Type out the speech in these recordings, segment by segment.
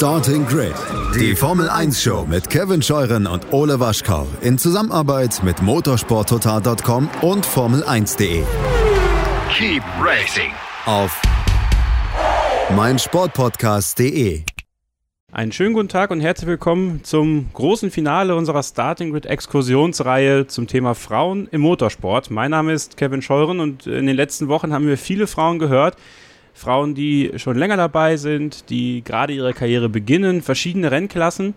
Starting Grid, die Formel 1 Show mit Kevin Scheuren und Ole Waschkau in Zusammenarbeit mit motorsporttotal.com und Formel1.de. Keep racing Auf meinsportpodcast.de. Einen schönen guten Tag und herzlich willkommen zum großen Finale unserer Starting Grid Exkursionsreihe zum Thema Frauen im Motorsport. Mein Name ist Kevin Scheuren und in den letzten Wochen haben wir viele Frauen gehört, Frauen, die schon länger dabei sind, die gerade ihre Karriere beginnen, verschiedene Rennklassen.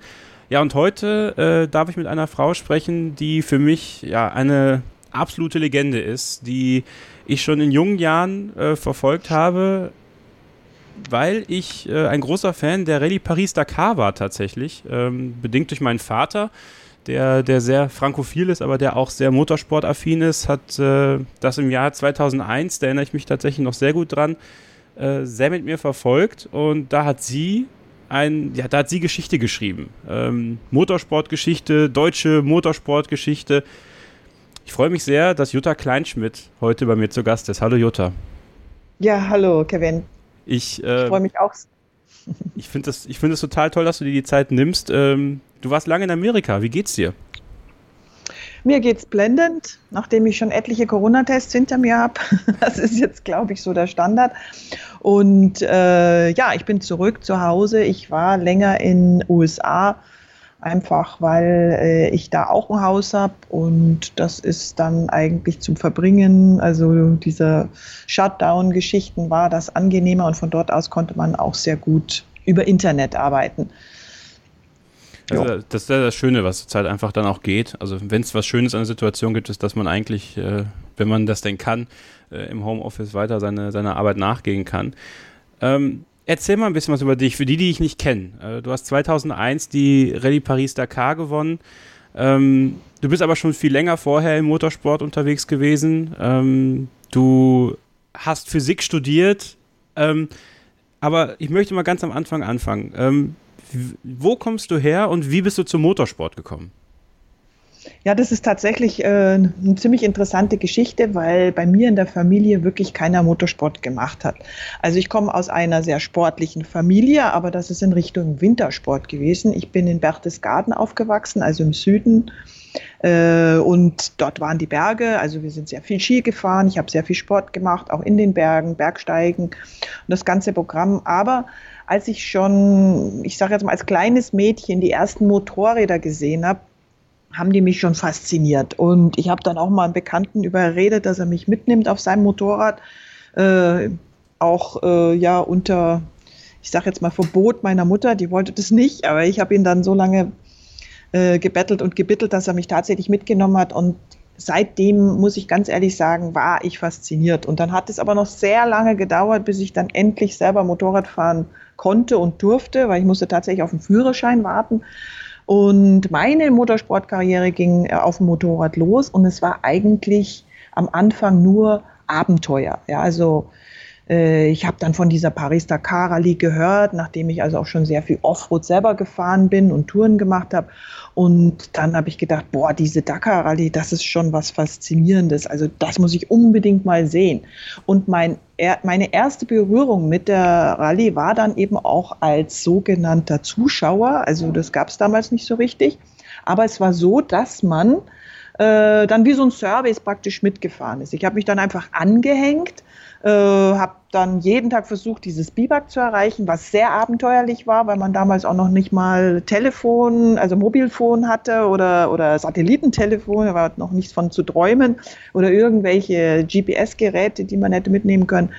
Ja, und heute äh, darf ich mit einer Frau sprechen, die für mich ja eine absolute Legende ist, die ich schon in jungen Jahren äh, verfolgt habe, weil ich äh, ein großer Fan der Rallye Paris-Dakar war tatsächlich, ähm, bedingt durch meinen Vater, der, der sehr frankophil ist, aber der auch sehr motorsportaffin ist, hat äh, das im Jahr 2001, da erinnere ich mich tatsächlich noch sehr gut dran, äh, sehr mit mir verfolgt und da hat sie ein, ja, da hat sie Geschichte geschrieben. Ähm, Motorsportgeschichte, deutsche Motorsportgeschichte. Ich freue mich sehr, dass Jutta Kleinschmidt heute bei mir zu Gast ist. Hallo Jutta. Ja, hallo Kevin. Ich, äh, Ich freue mich auch. ich finde es find total toll, dass du dir die Zeit nimmst. Ähm, du warst lange in Amerika. Wie geht's dir? Mir geht's blendend, nachdem ich schon etliche Corona-Tests hinter mir habe. Das ist jetzt, glaube ich, so der Standard. Und äh, ja, ich bin zurück zu Hause. Ich war länger in USA, einfach weil äh, ich da auch ein Haus habe. Und das ist dann eigentlich zum Verbringen, also diese Shutdown-Geschichten war das angenehmer. Und von dort aus konnte man auch sehr gut über Internet arbeiten. Also das ist ja das Schöne, was zurzeit einfach dann auch geht. Also wenn es was Schönes an der Situation gibt, ist, dass man eigentlich, äh, wenn man das denn kann, äh, im Homeoffice weiter seine, seiner Arbeit nachgehen kann. Ähm, erzähl mal ein bisschen was über dich, für die, die ich nicht kenne. Äh, du hast 2001 die Rallye Paris-Dakar gewonnen. Ähm, du bist aber schon viel länger vorher im Motorsport unterwegs gewesen. Ähm, du hast Physik studiert. Ähm, aber ich möchte mal ganz am Anfang anfangen. Wo kommst du her und wie bist du zum Motorsport gekommen? Ja, das ist tatsächlich äh, eine ziemlich interessante Geschichte, weil bei mir in der Familie wirklich keiner Motorsport gemacht hat. Also ich komme aus einer sehr sportlichen Familie, aber das ist in Richtung Wintersport gewesen. Ich bin in Berchtesgaden aufgewachsen, also im Süden. Äh, und dort waren die Berge, also wir sind sehr viel Ski gefahren, ich habe sehr viel Sport gemacht, auch in den Bergen, Bergsteigen und das ganze Programm. Aber als ich schon, ich sage jetzt mal als kleines Mädchen die ersten Motorräder gesehen habe, haben die mich schon fasziniert. Und ich habe dann auch mal einen Bekannten überredet, dass er mich mitnimmt auf seinem Motorrad. Äh, auch äh, ja unter, ich sage jetzt mal, Verbot meiner Mutter, die wollte das nicht, aber ich habe ihn dann so lange äh, gebettelt und gebittelt, dass er mich tatsächlich mitgenommen hat. Und seitdem, muss ich ganz ehrlich sagen, war ich fasziniert. Und dann hat es aber noch sehr lange gedauert, bis ich dann endlich selber Motorrad fahren konnte und durfte, weil ich musste tatsächlich auf den Führerschein warten. Und meine Motorsportkarriere ging äh, auf dem Motorrad los und es war eigentlich am Anfang nur Abenteuer. Ja, also ich habe dann von dieser Paris-Dakar Rallye gehört, nachdem ich also auch schon sehr viel Offroad selber gefahren bin und Touren gemacht habe. Und dann habe ich gedacht, boah, diese Dakar Rallye, das ist schon was Faszinierendes. Also das muss ich unbedingt mal sehen. Und mein, meine erste Berührung mit der Rallye war dann eben auch als sogenannter Zuschauer. Also das gab es damals nicht so richtig. Aber es war so, dass man äh, dann wie so ein Service praktisch mitgefahren ist. Ich habe mich dann einfach angehängt äh, habe dann jeden Tag versucht, dieses Biwak zu erreichen, was sehr abenteuerlich war, weil man damals auch noch nicht mal Telefon, also Mobilfon hatte oder, oder Satellitentelefon, da war noch nichts von zu träumen oder irgendwelche GPS-Geräte, die man hätte mitnehmen können.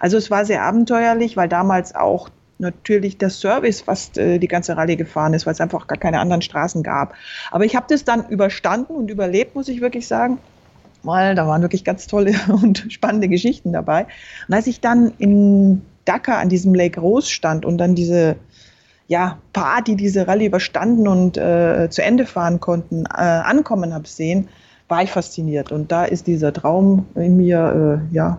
Also es war sehr abenteuerlich, weil damals auch natürlich der Service fast äh, die ganze Rallye gefahren ist, weil es einfach gar keine anderen Straßen gab. Aber ich habe das dann überstanden und überlebt, muss ich wirklich sagen weil da waren wirklich ganz tolle und spannende Geschichten dabei. Und als ich dann in Dakar an diesem Lake Rose stand und dann diese ja, paar, die diese Rallye überstanden und äh, zu Ende fahren konnten, äh, ankommen habe sehen, war ich fasziniert. Und da ist dieser Traum in mir äh, ja,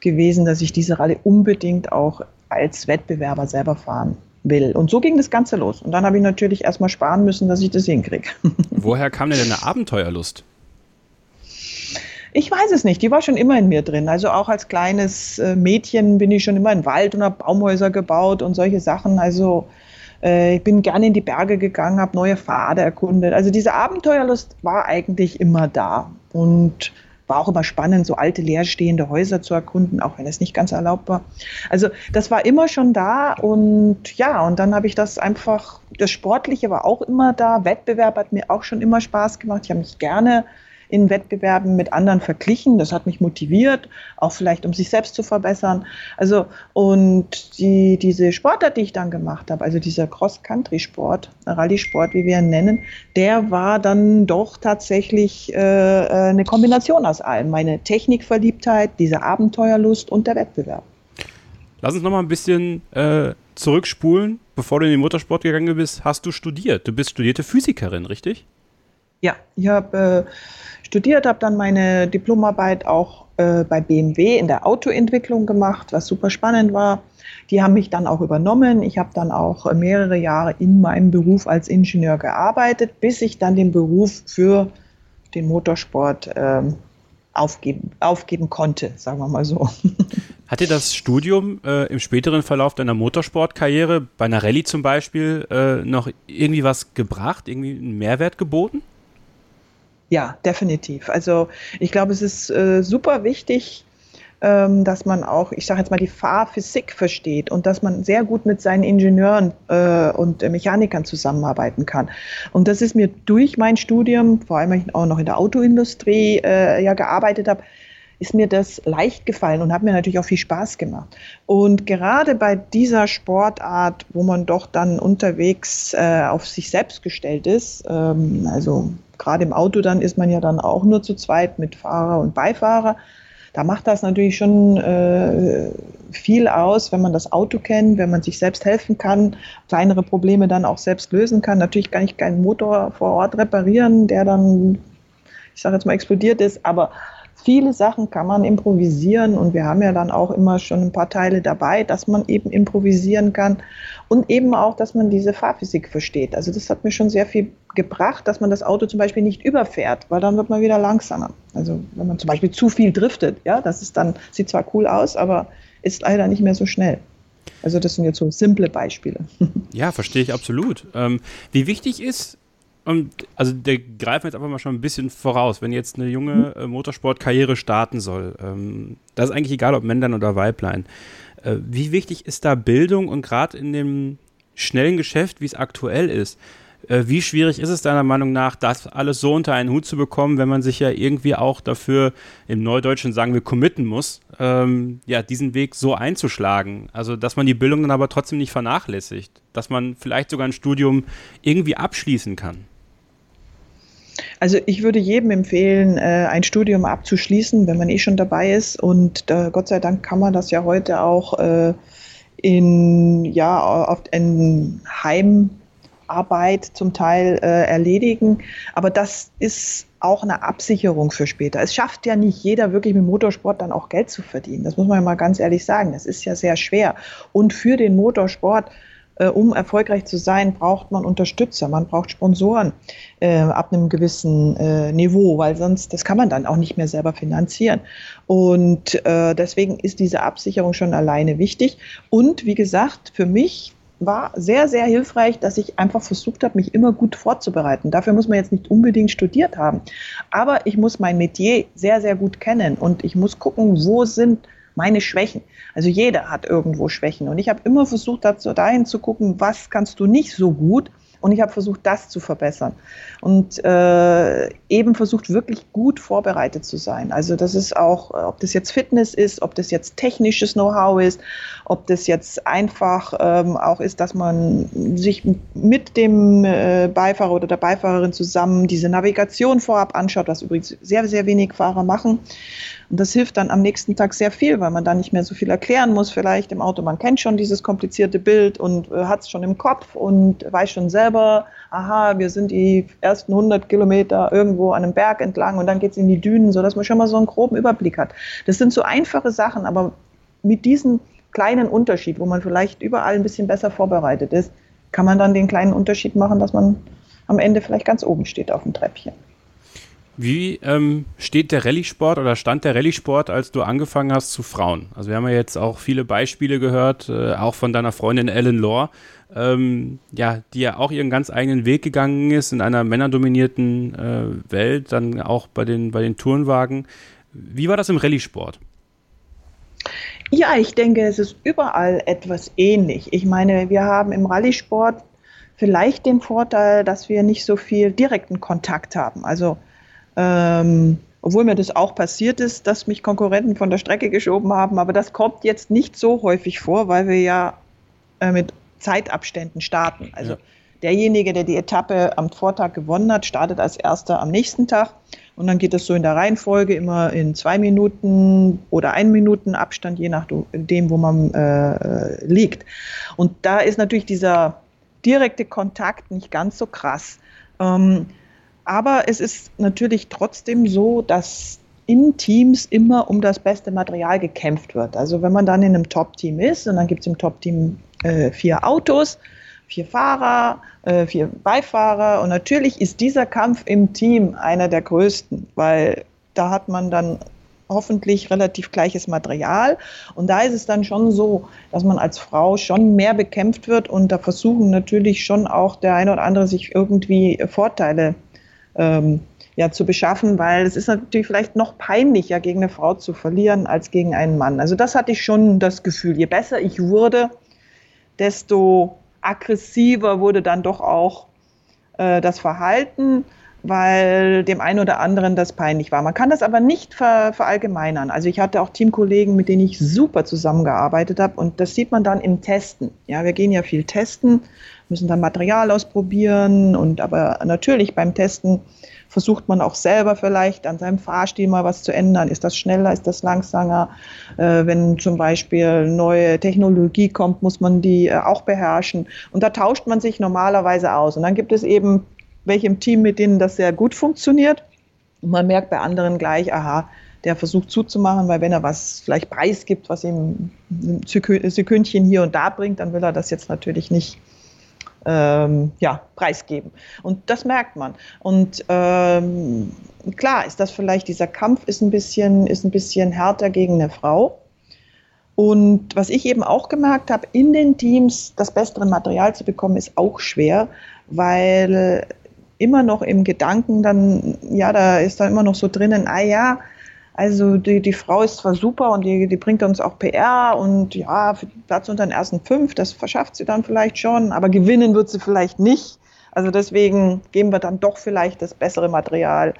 gewesen, dass ich diese Rallye unbedingt auch als Wettbewerber selber fahren will. Und so ging das Ganze los. Und dann habe ich natürlich erstmal sparen müssen, dass ich das hinkriege. Woher kam denn deine Abenteuerlust? Ich weiß es nicht, die war schon immer in mir drin. Also auch als kleines äh, Mädchen bin ich schon immer den Wald und habe Baumhäuser gebaut und solche Sachen. Also äh, ich bin gerne in die Berge gegangen, habe neue Pfade erkundet. Also diese Abenteuerlust war eigentlich immer da. Und war auch immer spannend, so alte leerstehende Häuser zu erkunden, auch wenn es nicht ganz erlaubt war. Also das war immer schon da und ja, und dann habe ich das einfach, das Sportliche war auch immer da, Wettbewerb hat mir auch schon immer Spaß gemacht. Ich habe mich gerne in Wettbewerben mit anderen verglichen. Das hat mich motiviert, auch vielleicht um sich selbst zu verbessern. Also und die, diese Sportart, die ich dann gemacht habe, also dieser Cross-Country-Sport, Rallye-Sport, wie wir ihn nennen, der war dann doch tatsächlich äh, äh, eine Kombination aus allem. Meine Technikverliebtheit, diese Abenteuerlust und der Wettbewerb. Lass uns noch mal ein bisschen äh, zurückspulen. Bevor du in den Motorsport gegangen bist, hast du studiert. Du bist studierte Physikerin, richtig? Ja, ich habe äh, studiert, habe dann meine Diplomarbeit auch äh, bei BMW in der Autoentwicklung gemacht, was super spannend war. Die haben mich dann auch übernommen. Ich habe dann auch mehrere Jahre in meinem Beruf als Ingenieur gearbeitet, bis ich dann den Beruf für den Motorsport ähm, aufgeben, aufgeben konnte, sagen wir mal so. Hat dir das Studium äh, im späteren Verlauf deiner Motorsportkarriere, bei einer Rallye zum Beispiel, äh, noch irgendwie was gebracht, irgendwie einen Mehrwert geboten? Ja, definitiv. Also ich glaube, es ist äh, super wichtig, ähm, dass man auch, ich sage jetzt mal, die Fahrphysik versteht und dass man sehr gut mit seinen Ingenieuren äh, und äh, Mechanikern zusammenarbeiten kann. Und das ist mir durch mein Studium, vor allem ich auch noch in der Autoindustrie äh, ja gearbeitet habe, ist mir das leicht gefallen und hat mir natürlich auch viel Spaß gemacht. Und gerade bei dieser Sportart, wo man doch dann unterwegs äh, auf sich selbst gestellt ist, ähm, also gerade im Auto dann ist man ja dann auch nur zu zweit mit Fahrer und Beifahrer. Da macht das natürlich schon äh, viel aus, wenn man das Auto kennt, wenn man sich selbst helfen kann, kleinere Probleme dann auch selbst lösen kann. Natürlich kann ich keinen Motor vor Ort reparieren, der dann, ich sage jetzt mal, explodiert ist, aber viele Sachen kann man improvisieren und wir haben ja dann auch immer schon ein paar Teile dabei, dass man eben improvisieren kann und eben auch, dass man diese Fahrphysik versteht. Also das hat mir schon sehr viel gebracht, dass man das Auto zum Beispiel nicht überfährt, weil dann wird man wieder langsamer. Also wenn man zum Beispiel zu viel driftet, ja, das ist dann, sieht zwar cool aus, aber ist leider nicht mehr so schnell. Also das sind jetzt so simple Beispiele. Ja, verstehe ich absolut. Ähm, wie wichtig ist und also der greift jetzt einfach mal schon ein bisschen voraus, wenn jetzt eine junge äh, Motorsportkarriere starten soll. Ähm, das ist eigentlich egal, ob Männlein oder Weiblein. Äh, wie wichtig ist da Bildung und gerade in dem schnellen Geschäft, wie es aktuell ist? Äh, wie schwierig ist es deiner Meinung nach, das alles so unter einen Hut zu bekommen, wenn man sich ja irgendwie auch dafür, im Neudeutschen sagen wir, committen muss, ähm, ja, diesen Weg so einzuschlagen? Also, dass man die Bildung dann aber trotzdem nicht vernachlässigt, dass man vielleicht sogar ein Studium irgendwie abschließen kann. Also ich würde jedem empfehlen, äh, ein Studium abzuschließen, wenn man eh schon dabei ist. Und äh, Gott sei Dank kann man das ja heute auch äh, in ja auf in Heimarbeit zum Teil erledigen. Aber das ist auch eine Absicherung für später. Es schafft ja nicht jeder wirklich mit Motorsport dann auch Geld zu verdienen. Das muss man ja mal ganz ehrlich sagen. Das ist ja sehr schwer. Und für den Motorsport äh, um erfolgreich zu sein, braucht man Unterstützer, man braucht Sponsoren äh, ab einem gewissen äh, Niveau, weil sonst, das kann man dann auch nicht mehr selber finanzieren. Und äh, deswegen ist diese Absicherung schon alleine wichtig. Und wie gesagt, für mich war sehr, sehr hilfreich, dass ich einfach versucht habe, mich immer gut vorzubereiten. Dafür muss man jetzt nicht unbedingt studiert haben. Aber ich muss mein Metier sehr, sehr gut kennen und ich muss gucken, wo sind meine Schwächen. Also jeder hat irgendwo Schwächen. Und ich habe immer versucht, dazu, dahin zu gucken, was kannst du nicht so gut und ich habe versucht, das zu verbessern. Und äh, eben versucht, wirklich gut vorbereitet zu sein. Also das ist auch, ob das jetzt Fitness ist, ob das jetzt technisches Know-how ist, ob das jetzt einfach ähm, auch ist, dass man sich mit dem äh, Beifahrer oder der Beifahrerin zusammen diese Navigation vorab anschaut, was übrigens sehr, sehr wenig Fahrer machen. Und das hilft dann am nächsten Tag sehr viel, weil man dann nicht mehr so viel erklären muss vielleicht im Auto. Man kennt schon dieses komplizierte Bild und äh, hat es schon im Kopf und weiß schon selber, aha, wir sind die ersten 100 Kilometer irgendwo an einem Berg entlang und dann geht es in die Dünen, sodass man schon mal so einen groben Überblick hat. Das sind so einfache Sachen, aber mit diesem kleinen Unterschied, wo man vielleicht überall ein bisschen besser vorbereitet ist, kann man dann den kleinen Unterschied machen, dass man am Ende vielleicht ganz oben steht auf dem Treppchen. Wie ähm, steht der Rallye-Sport oder stand der Rallye-Sport, als du angefangen hast zu Frauen? Also wir haben ja jetzt auch viele Beispiele gehört, äh, auch von deiner Freundin Ellen Lohr, ähm, ja, die ja auch ihren ganz eigenen Weg gegangen ist in einer männerdominierten äh, Welt, dann auch bei den, bei den Turnwagen. Wie war das im Rallye-Sport? Ja, ich denke, es ist überall etwas ähnlich. Ich meine, wir haben im Rallye-Sport vielleicht den Vorteil, dass wir nicht so viel direkten Kontakt haben. Also ähm, obwohl mir das auch passiert ist, dass mich Konkurrenten von der Strecke geschoben haben, aber das kommt jetzt nicht so häufig vor, weil wir ja äh, mit Zeitabständen starten. Also ja. derjenige, der die Etappe am Vortag gewonnen hat, startet als erster am nächsten Tag und dann geht es so in der Reihenfolge immer in zwei Minuten oder ein Minuten Abstand, je nachdem, wo man äh, liegt. Und da ist natürlich dieser direkte Kontakt nicht ganz so krass. Ähm, aber es ist natürlich trotzdem so, dass in Teams immer um das beste Material gekämpft wird. Also wenn man dann in einem Top-Team ist und dann gibt es im Top-Team äh, vier Autos, vier Fahrer, äh, vier Beifahrer und natürlich ist dieser Kampf im Team einer der größten, weil da hat man dann hoffentlich relativ gleiches Material. Und da ist es dann schon so, dass man als Frau schon mehr bekämpft wird und da versuchen natürlich schon auch der eine oder andere sich irgendwie Vorteile ähm, ja, zu beschaffen, weil es ist natürlich vielleicht noch peinlicher, gegen eine Frau zu verlieren, als gegen einen Mann. Also das hatte ich schon das Gefühl. Je besser ich wurde, desto aggressiver wurde dann doch auch äh, das Verhalten, weil dem einen oder anderen das peinlich war. Man kann das aber nicht ver verallgemeinern. Also ich hatte auch Teamkollegen, mit denen ich super zusammengearbeitet habe und das sieht man dann im Testen. Ja, wir gehen ja viel testen müssen dann Material ausprobieren und aber natürlich beim Testen versucht man auch selber vielleicht an seinem Fahrstil mal was zu ändern. Ist das schneller, ist das langsamer? Äh, wenn zum Beispiel neue Technologie kommt, muss man die äh, auch beherrschen. Und da tauscht man sich normalerweise aus. Und dann gibt es eben welche im Team, mit denen das sehr gut funktioniert. Und man merkt bei anderen gleich, aha, der versucht zuzumachen, weil wenn er was vielleicht preisgibt, was ihm ein Sekündchen hier und da bringt, dann will er das jetzt natürlich nicht ähm, ja, preisgeben. Und das merkt man. Und ähm, klar ist das vielleicht, dieser Kampf ist ein bisschen, ist ein bisschen härter gegen eine Frau. Und was ich eben auch gemerkt habe, in den Teams das bessere Material zu bekommen, ist auch schwer, weil immer noch im Gedanken dann, ja, da ist dann immer noch so drinnen, ah ja, also die, die Frau ist zwar super und die, die bringt uns auch PR und ja, Platz unter den ersten fünf, das verschafft sie dann vielleicht schon, aber gewinnen wird sie vielleicht nicht. Also deswegen geben wir dann doch vielleicht das bessere Material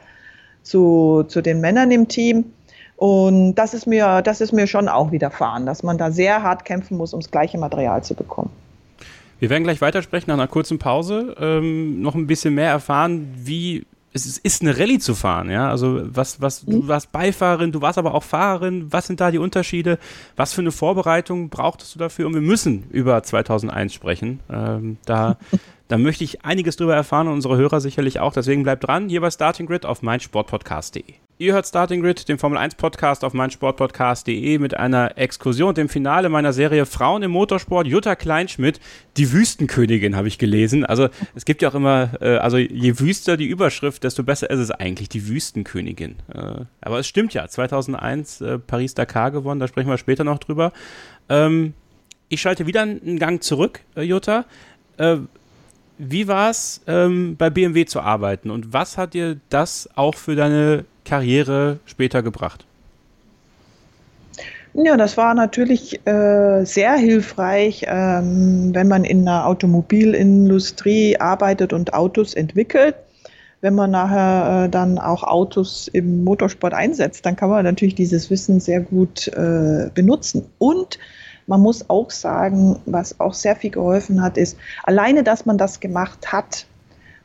zu, zu den Männern im Team. Und das ist mir, das ist mir schon auch widerfahren, dass man da sehr hart kämpfen muss, um das gleiche Material zu bekommen. Wir werden gleich weitersprechen nach einer kurzen Pause, ähm, noch ein bisschen mehr erfahren, wie es ist eine Rallye zu fahren, ja. Also was, was, du mhm. warst Beifahrerin, du warst aber auch Fahrerin. Was sind da die Unterschiede? Was für eine Vorbereitung brauchtest du dafür? Und wir müssen über 2001 sprechen. Ähm, da, da möchte ich einiges drüber erfahren und unsere Hörer sicherlich auch. Deswegen bleibt dran hier bei Starting Grid auf meinsportpodcast.de. Ihr hört Starting Grid, den Formel 1 Podcast auf meinsportpodcast.de mit einer Exkursion, dem Finale meiner Serie Frauen im Motorsport. Jutta Kleinschmidt, die Wüstenkönigin, habe ich gelesen. Also es gibt ja auch immer, äh, also je wüster die Überschrift, desto besser ist es eigentlich, die Wüstenkönigin. Äh, aber es stimmt ja, 2001 äh, Paris-Dakar gewonnen, da sprechen wir später noch drüber. Ähm, ich schalte wieder einen Gang zurück, äh, Jutta. Wie war es, ähm, bei BMW zu arbeiten und was hat dir das auch für deine Karriere später gebracht? Ja, das war natürlich äh, sehr hilfreich, ähm, wenn man in der Automobilindustrie arbeitet und Autos entwickelt. Wenn man nachher äh, dann auch Autos im Motorsport einsetzt, dann kann man natürlich dieses Wissen sehr gut äh, benutzen. Und man muss auch sagen, was auch sehr viel geholfen hat, ist, alleine, dass man das gemacht hat,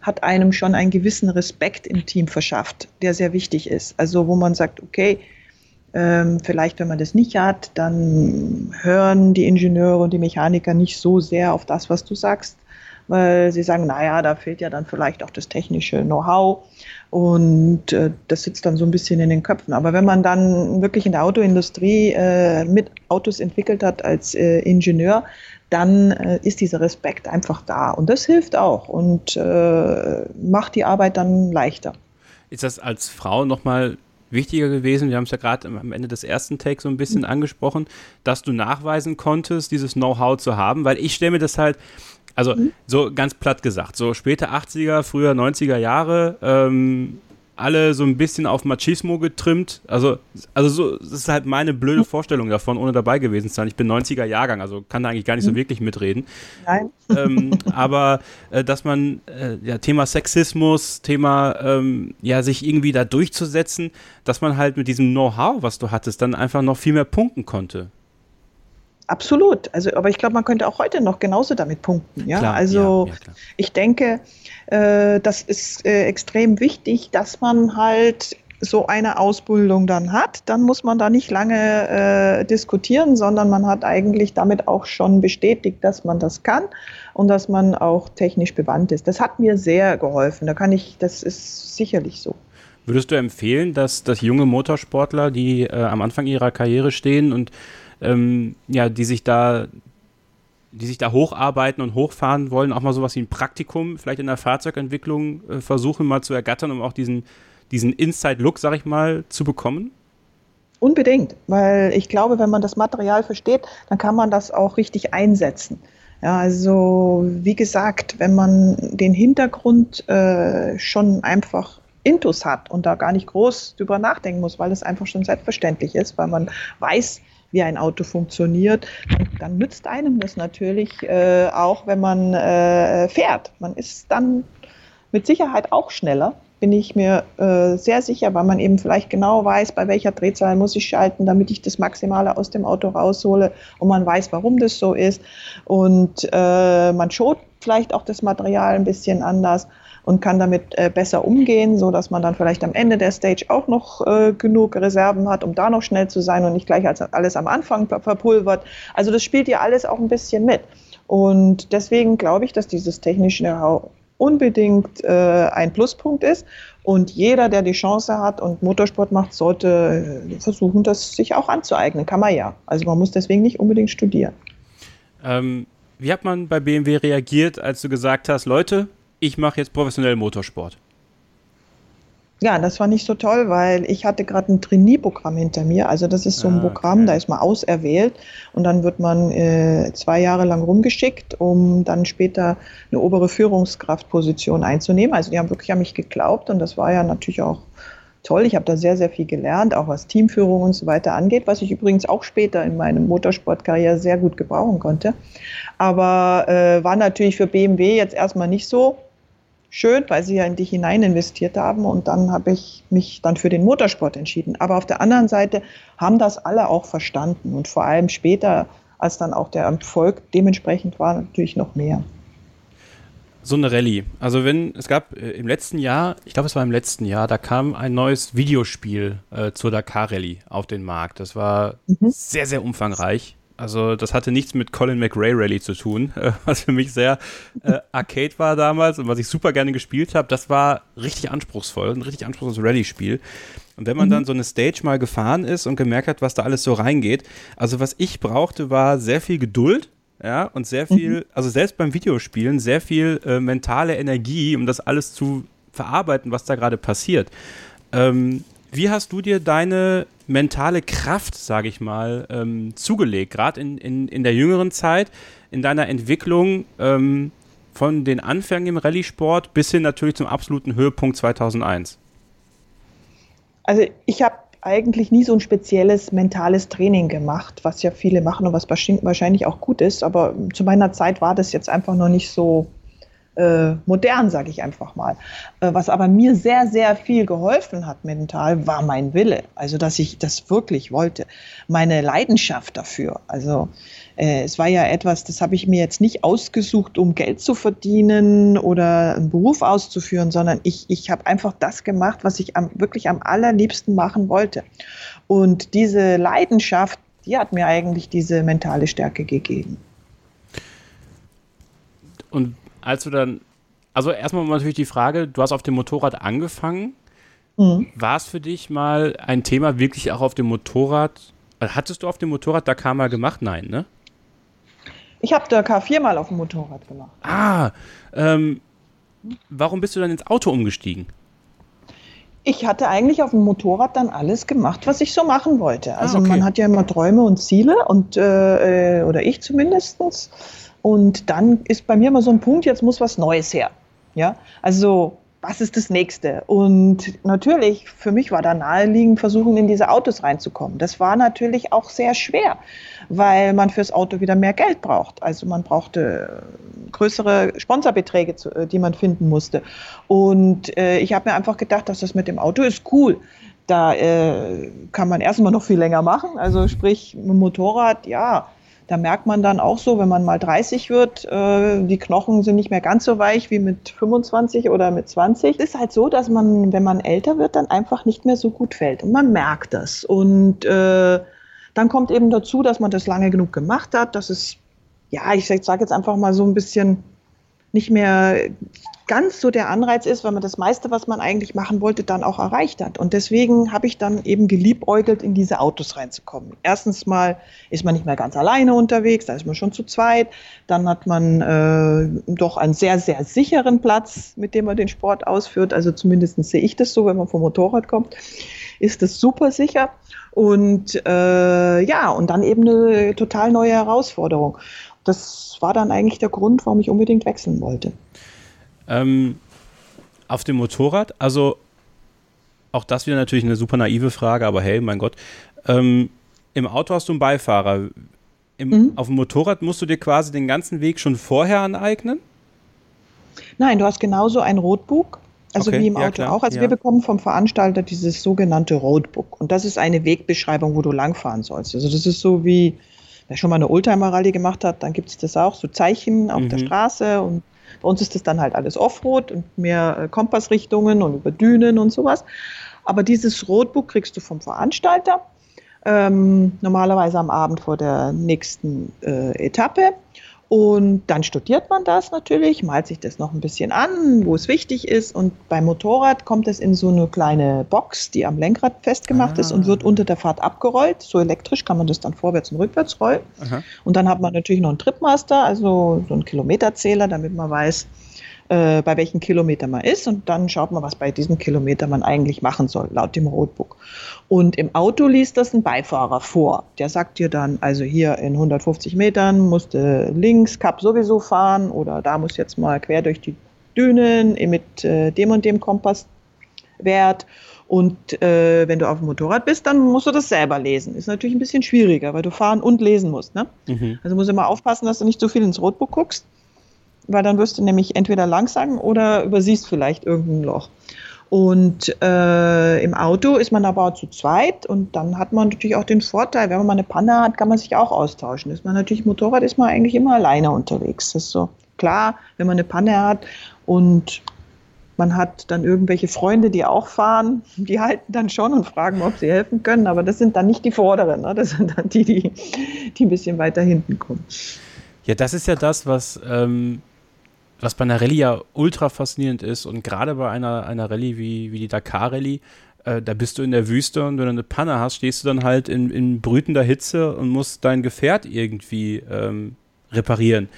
hat einem schon einen gewissen Respekt im Team verschafft, der sehr wichtig ist. Also wo man sagt, okay, ähm, vielleicht wenn man das nicht hat, dann hören die Ingenieure und die Mechaniker nicht so sehr auf das, was du sagst, weil sie sagen, naja, da fehlt ja dann vielleicht auch das technische Know-how und äh, das sitzt dann so ein bisschen in den Köpfen. Aber wenn man dann wirklich in der Autoindustrie äh, mit Autos entwickelt hat als äh, Ingenieur, dann äh, ist dieser Respekt einfach da. Und das hilft auch und äh, macht die Arbeit dann leichter. Ist das als Frau nochmal wichtiger gewesen? Wir haben es ja gerade am Ende des ersten Takes so ein bisschen mhm. angesprochen, dass du nachweisen konntest, dieses Know-how zu haben, weil ich stelle mir das halt, also mhm. so ganz platt gesagt, so späte 80er, früher 90er Jahre, ähm, alle so ein bisschen auf Machismo getrimmt. Also, also so, das ist halt meine blöde Vorstellung davon, ohne dabei gewesen zu sein. Ich bin 90er Jahrgang, also kann da eigentlich gar nicht so mhm. wirklich mitreden. Nein. Ähm, aber äh, dass man, äh, ja, Thema Sexismus, Thema, ähm, ja, sich irgendwie da durchzusetzen, dass man halt mit diesem Know-how, was du hattest, dann einfach noch viel mehr punkten konnte. Absolut. Also, aber ich glaube, man könnte auch heute noch genauso damit punkten. Ja, klar, also ja, ja, ich denke, äh, das ist äh, extrem wichtig, dass man halt so eine Ausbildung dann hat, dann muss man da nicht lange äh, diskutieren, sondern man hat eigentlich damit auch schon bestätigt, dass man das kann und dass man auch technisch bewandt ist. Das hat mir sehr geholfen. Da kann ich, das ist sicherlich so. Würdest du empfehlen, dass, dass junge Motorsportler, die äh, am Anfang ihrer Karriere stehen und ähm, ja, die sich da die sich da hocharbeiten und hochfahren wollen, auch mal sowas wie ein Praktikum vielleicht in der Fahrzeugentwicklung äh, versuchen mal zu ergattern, um auch diesen, diesen Inside-Look, sag ich mal, zu bekommen? Unbedingt, weil ich glaube, wenn man das Material versteht, dann kann man das auch richtig einsetzen. Ja, also wie gesagt, wenn man den Hintergrund äh, schon einfach intus hat und da gar nicht groß drüber nachdenken muss, weil es einfach schon selbstverständlich ist, weil man weiß, wie ein Auto funktioniert, dann, nützt einem das natürlich äh, auch, wenn man äh, fährt. Man ist dann mit Sicherheit auch schneller, bin ich mir äh, sehr sicher, weil man eben vielleicht genau weiß, bei welcher Drehzahl muss ich schalten, damit ich das Maximale aus dem Auto raushole. Und man weiß, warum das so ist. Und äh, man schont vielleicht auch das Material ein bisschen anders und kann damit äh, besser umgehen, so dass man dann vielleicht am Ende der Stage auch noch äh, genug Reserven hat, um da noch schnell zu sein und nicht gleich als alles am Anfang verpulvert. Also das spielt ja alles auch ein bisschen mit. Und deswegen glaube ich, dass dieses technische Know-how unbedingt äh, ein Pluspunkt ist. Und jeder, der die Chance hat und Motorsport macht, sollte äh, versuchen, das sich auch anzueignen. Kann man ja. Also man muss deswegen nicht unbedingt studieren. Ähm, wie hat man bei BMW reagiert, als du gesagt hast, Leute, ich mache jetzt professionell Motorsport? Ja, das war nicht so toll, weil ich hatte gerade ein Trainee-Programm hinter mir. Also das ist so ein ah, Programm, okay. da ist man auserwählt und dann wird man äh, zwei Jahre lang rumgeschickt, um dann später eine obere Führungskraftposition einzunehmen. Also die haben wirklich an mich geglaubt und das war ja natürlich auch toll. Ich habe da sehr, sehr viel gelernt, auch was Teamführung und so weiter angeht, was ich übrigens auch später in meinem Motorsportkarriere sehr gut gebrauchen konnte. Aber äh, war natürlich für BMW jetzt erstmal nicht so schön, weil sie ja in dich hinein investiert haben und dann habe ich mich dann für den Motorsport entschieden. Aber auf der anderen Seite haben das alle auch verstanden und vor allem später, als dann auch der Erfolg dementsprechend war, natürlich noch mehr. So eine Rallye. Also wenn, es gab äh, im letzten Jahr, ich glaube es war im letzten Jahr, da kam ein neues Videospiel äh, zur Dakar Rallye auf den Markt. Das war mhm. sehr, sehr umfangreich. Also das hatte nichts mit Colin McRae Rally zu tun, äh, was für mich sehr äh, arcade war damals und was ich super gerne gespielt habe. Das war richtig anspruchsvoll, ein richtig anspruchsvolles Rallye-Spiel. Und wenn man mhm. dann so eine Stage mal gefahren ist und gemerkt hat, was da alles so reingeht, also was ich brauchte, war sehr viel Geduld, ja, und sehr viel, mhm. also selbst beim Videospielen, sehr viel äh, mentale Energie, um das alles zu verarbeiten, was da gerade passiert. Ähm, wie hast du dir deine mentale Kraft, sage ich mal, ähm, zugelegt, gerade in, in, in der jüngeren Zeit, in deiner Entwicklung ähm, von den Anfängen im Rallye-Sport bis hin natürlich zum absoluten Höhepunkt 2001? Also ich habe eigentlich nie so ein spezielles mentales Training gemacht, was ja viele machen und was wahrscheinlich auch gut ist, aber zu meiner Zeit war das jetzt einfach noch nicht so äh, modern, sage ich einfach mal. Äh, was aber mir sehr, sehr viel geholfen hat mental, war mein Wille. Also, dass ich das wirklich wollte. Meine Leidenschaft dafür. Also, äh, es war ja etwas, das habe ich mir jetzt nicht ausgesucht, um Geld zu verdienen oder einen Beruf auszuführen, sondern ich, ich habe einfach das gemacht, was ich am, wirklich am allerliebsten machen wollte. Und diese Leidenschaft, die hat mir eigentlich diese mentale Stärke gegeben. Und als du dann, also erstmal natürlich die Frage, du hast auf dem Motorrad angefangen. Mhm. War es für dich mal ein Thema, wirklich auch auf dem Motorrad? Hattest du auf dem Motorrad Dakar mal gemacht? Nein, ne? Ich habe Dakar viermal auf dem Motorrad gemacht. Ah, ähm, warum bist du dann ins Auto umgestiegen? ich hatte eigentlich auf dem Motorrad dann alles gemacht, was ich so machen wollte. Also ah, okay. man hat ja immer Träume und Ziele und äh, äh, oder ich zumindestens. Und dann ist bei mir immer so ein Punkt, jetzt muss was Neues her. Ja, also was ist das nächste? Und natürlich, für mich war da naheliegend, versuchen, in diese Autos reinzukommen. Das war natürlich auch sehr schwer, weil man fürs Auto wieder mehr Geld braucht. Also man brauchte größere Sponsorbeträge, äh, die man finden musste. Und äh, ich habe mir einfach gedacht, dass das mit dem Auto ist cool. Da äh, kann man erstmal noch viel länger machen. Also sprich, Motorrad, ja, da merkt man dann auch so, wenn man mal 30 wird, äh, die Knochen sind nicht mehr ganz so weich wie mit 25 oder mit 20. Es ist halt so, dass man, wenn man älter wird, dann einfach nicht mehr so gut fällt. Und man merkt das. Und äh, dann kommt eben dazu, dass man das lange genug gemacht hat, dass es, ja, ich sage jetzt einfach mal so ein bisschen nicht mehr ganz so der Anreiz ist, weil man das meiste, was man eigentlich machen wollte, dann auch erreicht hat. Und deswegen habe ich dann eben geliebäugelt, in diese Autos reinzukommen. Erstens mal ist man nicht mehr ganz alleine unterwegs, da ist man schon zu zweit. Dann hat man äh, doch einen sehr, sehr sicheren Platz, mit dem man den Sport ausführt. Also zumindest sehe ich das so, wenn man vom Motorrad kommt, ist das super sicher. Und äh, ja, und dann eben eine total neue Herausforderung. Das war dann eigentlich der Grund, warum ich unbedingt wechseln wollte. Ähm, auf dem Motorrad, also auch das wieder natürlich eine super naive Frage, aber hey, mein Gott. Ähm, Im Auto hast du einen Beifahrer. Im, mhm. Auf dem Motorrad musst du dir quasi den ganzen Weg schon vorher aneignen? Nein, du hast genauso ein Roadbook, also okay, wie im Auto ja, auch. Also ja. wir bekommen vom Veranstalter dieses sogenannte Roadbook. Und das ist eine Wegbeschreibung, wo du langfahren sollst. Also das ist so wie, wer schon mal eine Oldtimer-Rallye gemacht hat, dann gibt es das auch, so Zeichen auf mhm. der Straße und bei uns ist das dann halt alles Offroad und mehr äh, Kompassrichtungen und über Dünen und sowas. Aber dieses Roadbook kriegst du vom Veranstalter, ähm, normalerweise am Abend vor der nächsten äh, Etappe. Und dann studiert man das natürlich, malt sich das noch ein bisschen an, wo es wichtig ist. Und beim Motorrad kommt es in so eine kleine Box, die am Lenkrad festgemacht ah. ist und wird unter der Fahrt abgerollt. So elektrisch kann man das dann vorwärts und rückwärts rollen. Aha. Und dann hat man natürlich noch einen Tripmaster, also so einen Kilometerzähler, damit man weiß, äh, bei welchem Kilometer man ist und dann schaut man, was bei diesem Kilometer man eigentlich machen soll, laut dem Roadbook. Und im Auto liest das ein Beifahrer vor. Der sagt dir dann, also hier in 150 Metern musst du links Kap sowieso fahren oder da muss jetzt mal quer durch die Dünen mit äh, dem und dem Kompasswert. Und äh, wenn du auf dem Motorrad bist, dann musst du das selber lesen. Ist natürlich ein bisschen schwieriger, weil du fahren und lesen musst. Ne? Mhm. Also musst du immer aufpassen, dass du nicht so viel ins Roadbook guckst weil dann wirst du nämlich entweder langsam oder übersiehst vielleicht irgendein Loch. Und äh, im Auto ist man aber zu zweit und dann hat man natürlich auch den Vorteil, wenn man mal eine Panne hat, kann man sich auch austauschen. Ist man natürlich Motorrad, ist man eigentlich immer alleine unterwegs. Das ist so klar, wenn man eine Panne hat und man hat dann irgendwelche Freunde, die auch fahren, die halten dann schon und fragen, ob sie helfen können, aber das sind dann nicht die Vorderen, ne? das sind dann die, die, die ein bisschen weiter hinten kommen. Ja, das ist ja das, was ähm, was bei einer Rallye ja ultra faszinierend ist und gerade bei einer, einer Rallye wie, wie die Dakar-Rallye, äh, da bist du in der Wüste und wenn du eine Panne hast, stehst du dann halt in, in brütender Hitze und musst dein Gefährt irgendwie ähm, reparieren.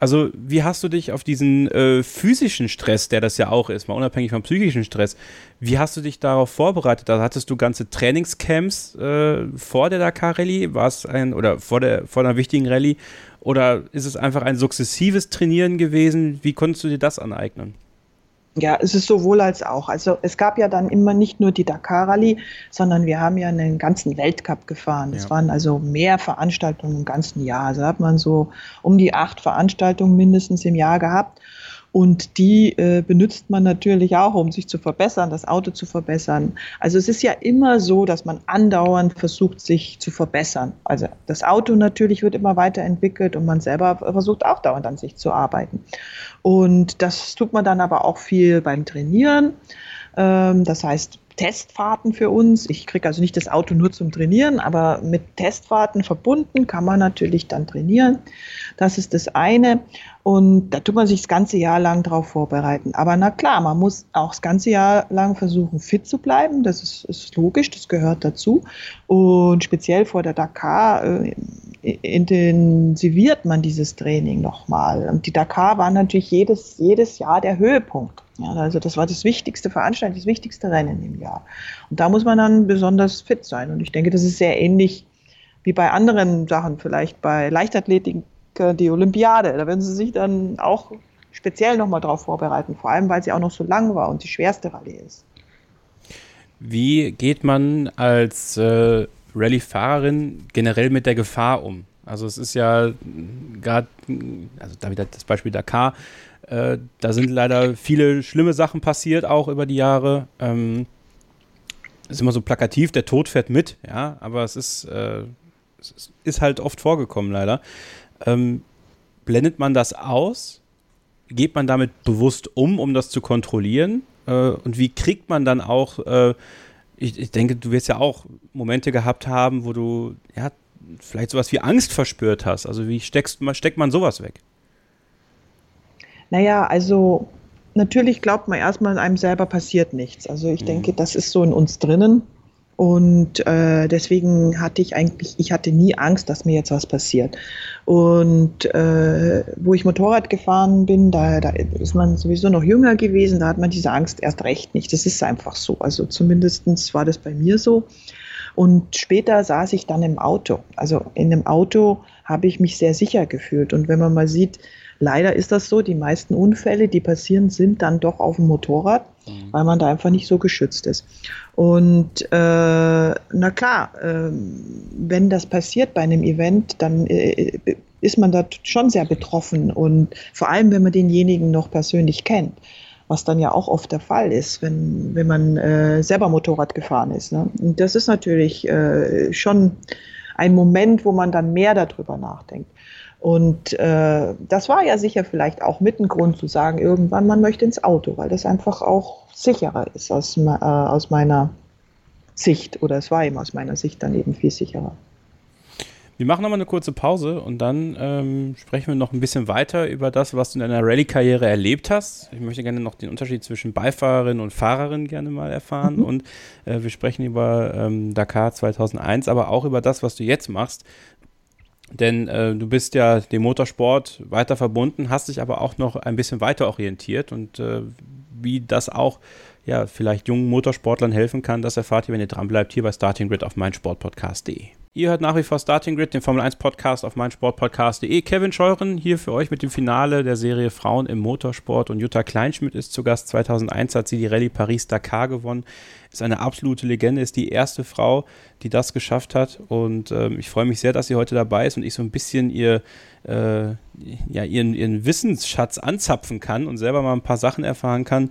Also, wie hast du dich auf diesen äh, physischen Stress, der das ja auch ist, mal unabhängig vom psychischen Stress, wie hast du dich darauf vorbereitet? Da hattest du ganze Trainingscamps äh, vor der Dakar Rallye, war es ein oder vor der vor einer wichtigen Rallye oder ist es einfach ein sukzessives Trainieren gewesen? Wie konntest du dir das aneignen? Ja, es ist sowohl als auch. Also es gab ja dann immer nicht nur die Dakar Rallye, sondern wir haben ja einen ganzen Weltcup gefahren. Es ja. waren also mehr Veranstaltungen im ganzen Jahr. Also hat man so um die acht Veranstaltungen mindestens im Jahr gehabt. Und die äh, benutzt man natürlich auch, um sich zu verbessern, das Auto zu verbessern. Also es ist ja immer so, dass man andauernd versucht, sich zu verbessern. Also das Auto natürlich wird immer weiterentwickelt und man selber versucht auch dauernd an sich zu arbeiten. Und das tut man dann aber auch viel beim Trainieren. Ähm, das heißt, Testfahrten für uns. Ich kriege also nicht das Auto nur zum Trainieren, aber mit Testfahrten verbunden kann man natürlich dann trainieren. Das ist das eine. Und da tut man sich das ganze Jahr lang drauf vorbereiten. Aber na klar, man muss auch das ganze Jahr lang versuchen, fit zu bleiben. Das ist, ist logisch, das gehört dazu. Und speziell vor der Dakar äh, intensiviert man dieses Training nochmal. Und die Dakar war natürlich jedes, jedes Jahr der Höhepunkt. Ja, also das war das wichtigste Veranstaltung, das wichtigste Rennen im Jahr. Und da muss man dann besonders fit sein. Und ich denke, das ist sehr ähnlich wie bei anderen Sachen, vielleicht bei Leichtathletik die Olympiade. Da werden sie sich dann auch speziell nochmal drauf vorbereiten, vor allem weil sie auch noch so lang war und die schwerste Rallye ist. Wie geht man als äh, Rallye-Fahrerin generell mit der Gefahr um? Also es ist ja gerade, also da wieder das Beispiel Dakar, äh, da sind leider viele schlimme Sachen passiert, auch über die Jahre. Ähm, ist immer so plakativ, der Tod fährt mit, ja, aber es ist, äh, es ist halt oft vorgekommen, leider. Ähm, blendet man das aus? Geht man damit bewusst um, um das zu kontrollieren? Äh, und wie kriegt man dann auch, äh, ich, ich, denke, du wirst ja auch Momente gehabt haben, wo du ja, vielleicht sowas wie Angst verspürt hast. Also wie steckst, steckt man sowas weg? Naja, also natürlich glaubt man erstmal, einem selber passiert nichts. Also ich mhm. denke, das ist so in uns drinnen. Und äh, deswegen hatte ich eigentlich, ich hatte nie Angst, dass mir jetzt was passiert. Und äh, wo ich Motorrad gefahren bin, da, da ist man sowieso noch jünger gewesen, da hat man diese Angst erst recht nicht. Das ist einfach so. Also zumindest war das bei mir so. Und später saß ich dann im Auto. Also in einem Auto habe ich mich sehr sicher gefühlt. Und wenn man mal sieht, leider ist das so, die meisten Unfälle, die passieren, sind dann doch auf dem Motorrad, mhm. weil man da einfach nicht so geschützt ist. Und äh, na klar, äh, wenn das passiert bei einem Event, dann äh, ist man da schon sehr betroffen und vor allem, wenn man denjenigen noch persönlich kennt, was dann ja auch oft der Fall ist, wenn, wenn man äh, selber Motorrad gefahren ist. Ne? Und das ist natürlich äh, schon ein Moment, wo man dann mehr darüber nachdenkt. Und äh, das war ja sicher vielleicht auch mit ein Grund zu sagen, irgendwann man möchte ins Auto, weil das einfach auch sicherer ist aus, äh, aus meiner Sicht. Oder es war eben aus meiner Sicht dann eben viel sicherer. Wir machen nochmal eine kurze Pause und dann ähm, sprechen wir noch ein bisschen weiter über das, was du in deiner Rallye-Karriere erlebt hast. Ich möchte gerne noch den Unterschied zwischen Beifahrerin und Fahrerin gerne mal erfahren. Mhm. Und äh, wir sprechen über ähm, Dakar 2001, aber auch über das, was du jetzt machst. Denn äh, du bist ja dem Motorsport weiter verbunden, hast dich aber auch noch ein bisschen weiter orientiert und äh, wie das auch ja, vielleicht jungen Motorsportlern helfen kann, das erfahrt ihr, wenn ihr dranbleibt, hier bei Starting Grid auf meinsportpodcast.de. Ihr hört nach wie vor Starting Grid, den Formel 1 Podcast auf meinsportpodcast.de. Kevin Scheuren hier für euch mit dem Finale der Serie Frauen im Motorsport und Jutta Kleinschmidt ist zu Gast. 2001 hat sie die Rallye Paris-Dakar gewonnen. Ist eine absolute Legende, ist die erste Frau, die das geschafft hat und ähm, ich freue mich sehr, dass sie heute dabei ist und ich so ein bisschen ihr, äh, ja, ihren, ihren Wissensschatz anzapfen kann und selber mal ein paar Sachen erfahren kann,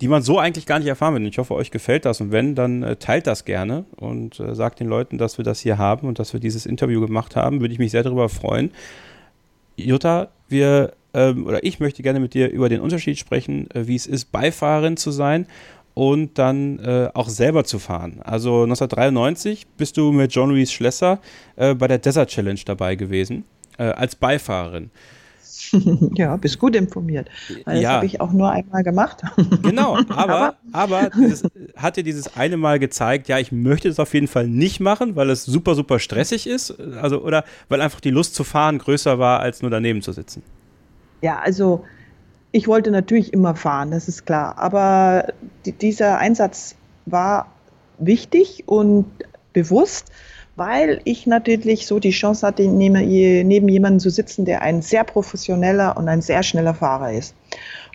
die man so eigentlich gar nicht erfahren will. Ich hoffe, euch gefällt das und wenn, dann äh, teilt das gerne und äh, sagt den Leuten, dass wir das hier haben und dass wir dieses Interview gemacht haben. Würde ich mich sehr darüber freuen. Jutta, wir ähm, oder ich möchte gerne mit dir über den Unterschied sprechen, äh, wie es ist, Beifahrerin zu sein und dann äh, auch selber zu fahren. Also 1993 bist du mit John Louis Schlesser äh, bei der Desert Challenge dabei gewesen, äh, als Beifahrerin. ja, bist gut informiert. Das ja. habe ich auch nur einmal gemacht. genau, aber, aber das hat dir dieses eine Mal gezeigt, ja, ich möchte das auf jeden Fall nicht machen, weil es super, super stressig ist. Also, oder weil einfach die Lust zu fahren größer war, als nur daneben zu sitzen. Ja, also ich wollte natürlich immer fahren, das ist klar. Aber die, dieser Einsatz war wichtig und bewusst weil ich natürlich so die Chance hatte, neben jemandem zu sitzen, der ein sehr professioneller und ein sehr schneller Fahrer ist.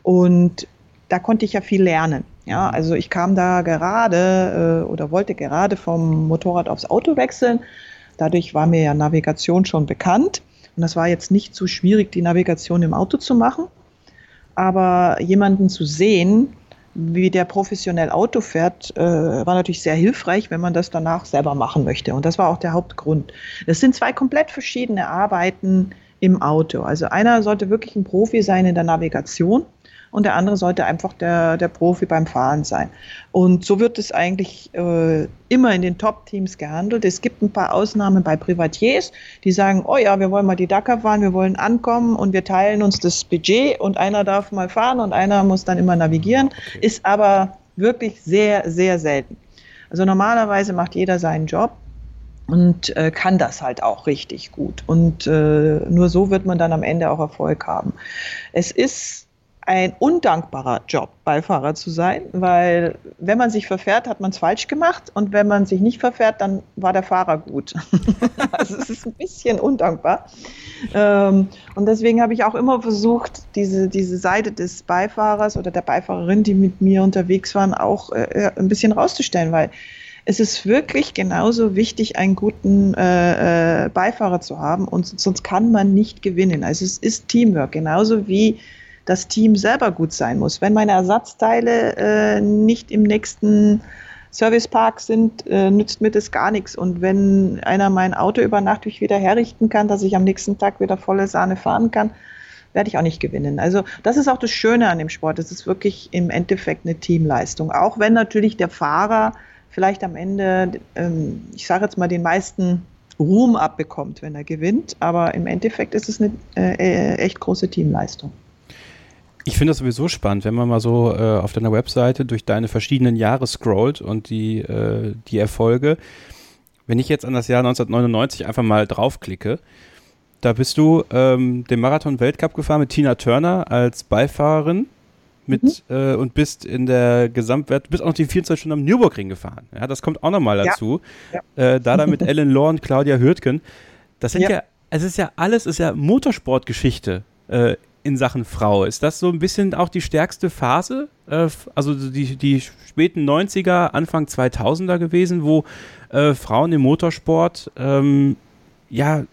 Und da konnte ich ja viel lernen. Ja, also ich kam da gerade äh, oder wollte gerade vom Motorrad aufs Auto wechseln. Dadurch war mir ja Navigation schon bekannt. Und das war jetzt nicht so schwierig, die Navigation im Auto zu machen. Aber jemanden zu sehen, wie der professionell Auto fährt, äh, war natürlich sehr hilfreich, wenn man das danach selber machen möchte. Und das war auch der Hauptgrund. Das sind zwei komplett verschiedene Arbeiten im Auto. Also einer sollte wirklich ein Profi sein in der Navigation und der andere sollte einfach der, der Profi beim Fahren sein. Und so wird es eigentlich äh, immer in den Top-Teams gehandelt. Es gibt ein paar Ausnahmen bei Privatiers, die sagen, oh ja, wir wollen mal die Dakar fahren, wir wollen ankommen und wir teilen uns das Budget und einer darf mal fahren und einer muss dann immer navigieren, okay. ist aber wirklich sehr, sehr selten. Also normalerweise macht jeder seinen Job und äh, kann das halt auch richtig gut. Und äh, nur so wird man dann am Ende auch Erfolg haben. Es ist ein undankbarer Job, Beifahrer zu sein, weil wenn man sich verfährt, hat man es falsch gemacht und wenn man sich nicht verfährt, dann war der Fahrer gut. also es ist ein bisschen undankbar. Ähm, und deswegen habe ich auch immer versucht, diese, diese Seite des Beifahrers oder der Beifahrerin, die mit mir unterwegs waren, auch äh, ein bisschen rauszustellen, weil es ist wirklich genauso wichtig, einen guten äh, äh, Beifahrer zu haben und sonst kann man nicht gewinnen. Also es ist Teamwork, genauso wie das Team selber gut sein muss. Wenn meine Ersatzteile äh, nicht im nächsten Servicepark sind, äh, nützt mir das gar nichts. Und wenn einer mein Auto über Nacht wieder herrichten kann, dass ich am nächsten Tag wieder volle Sahne fahren kann, werde ich auch nicht gewinnen. Also das ist auch das Schöne an dem Sport. Es ist wirklich im Endeffekt eine Teamleistung. Auch wenn natürlich der Fahrer vielleicht am Ende, ähm, ich sage jetzt mal, den meisten Ruhm abbekommt, wenn er gewinnt. Aber im Endeffekt ist es eine äh, äh echt große Teamleistung. Ich finde das sowieso spannend, wenn man mal so äh, auf deiner Webseite durch deine verschiedenen Jahre scrollt und die, äh, die Erfolge. Wenn ich jetzt an das Jahr 1999 einfach mal draufklicke, da bist du ähm, den Marathon-Weltcup gefahren mit Tina Turner als Beifahrerin mit mhm. äh, und bist in der Gesamtwert, bist auch noch die 24 Stunden am Nürburgring gefahren. Ja, das kommt auch nochmal dazu. Ja. Ja. Äh, da dann mit Ellen Law und Claudia Hürtgen. Das sind ja. ja, es ist ja alles, ist ja Motorsportgeschichte äh, in Sachen Frau. Ist das so ein bisschen auch die stärkste Phase? Äh, also die, die späten 90er, Anfang 2000er gewesen, wo äh, Frauen im Motorsport ähm, ja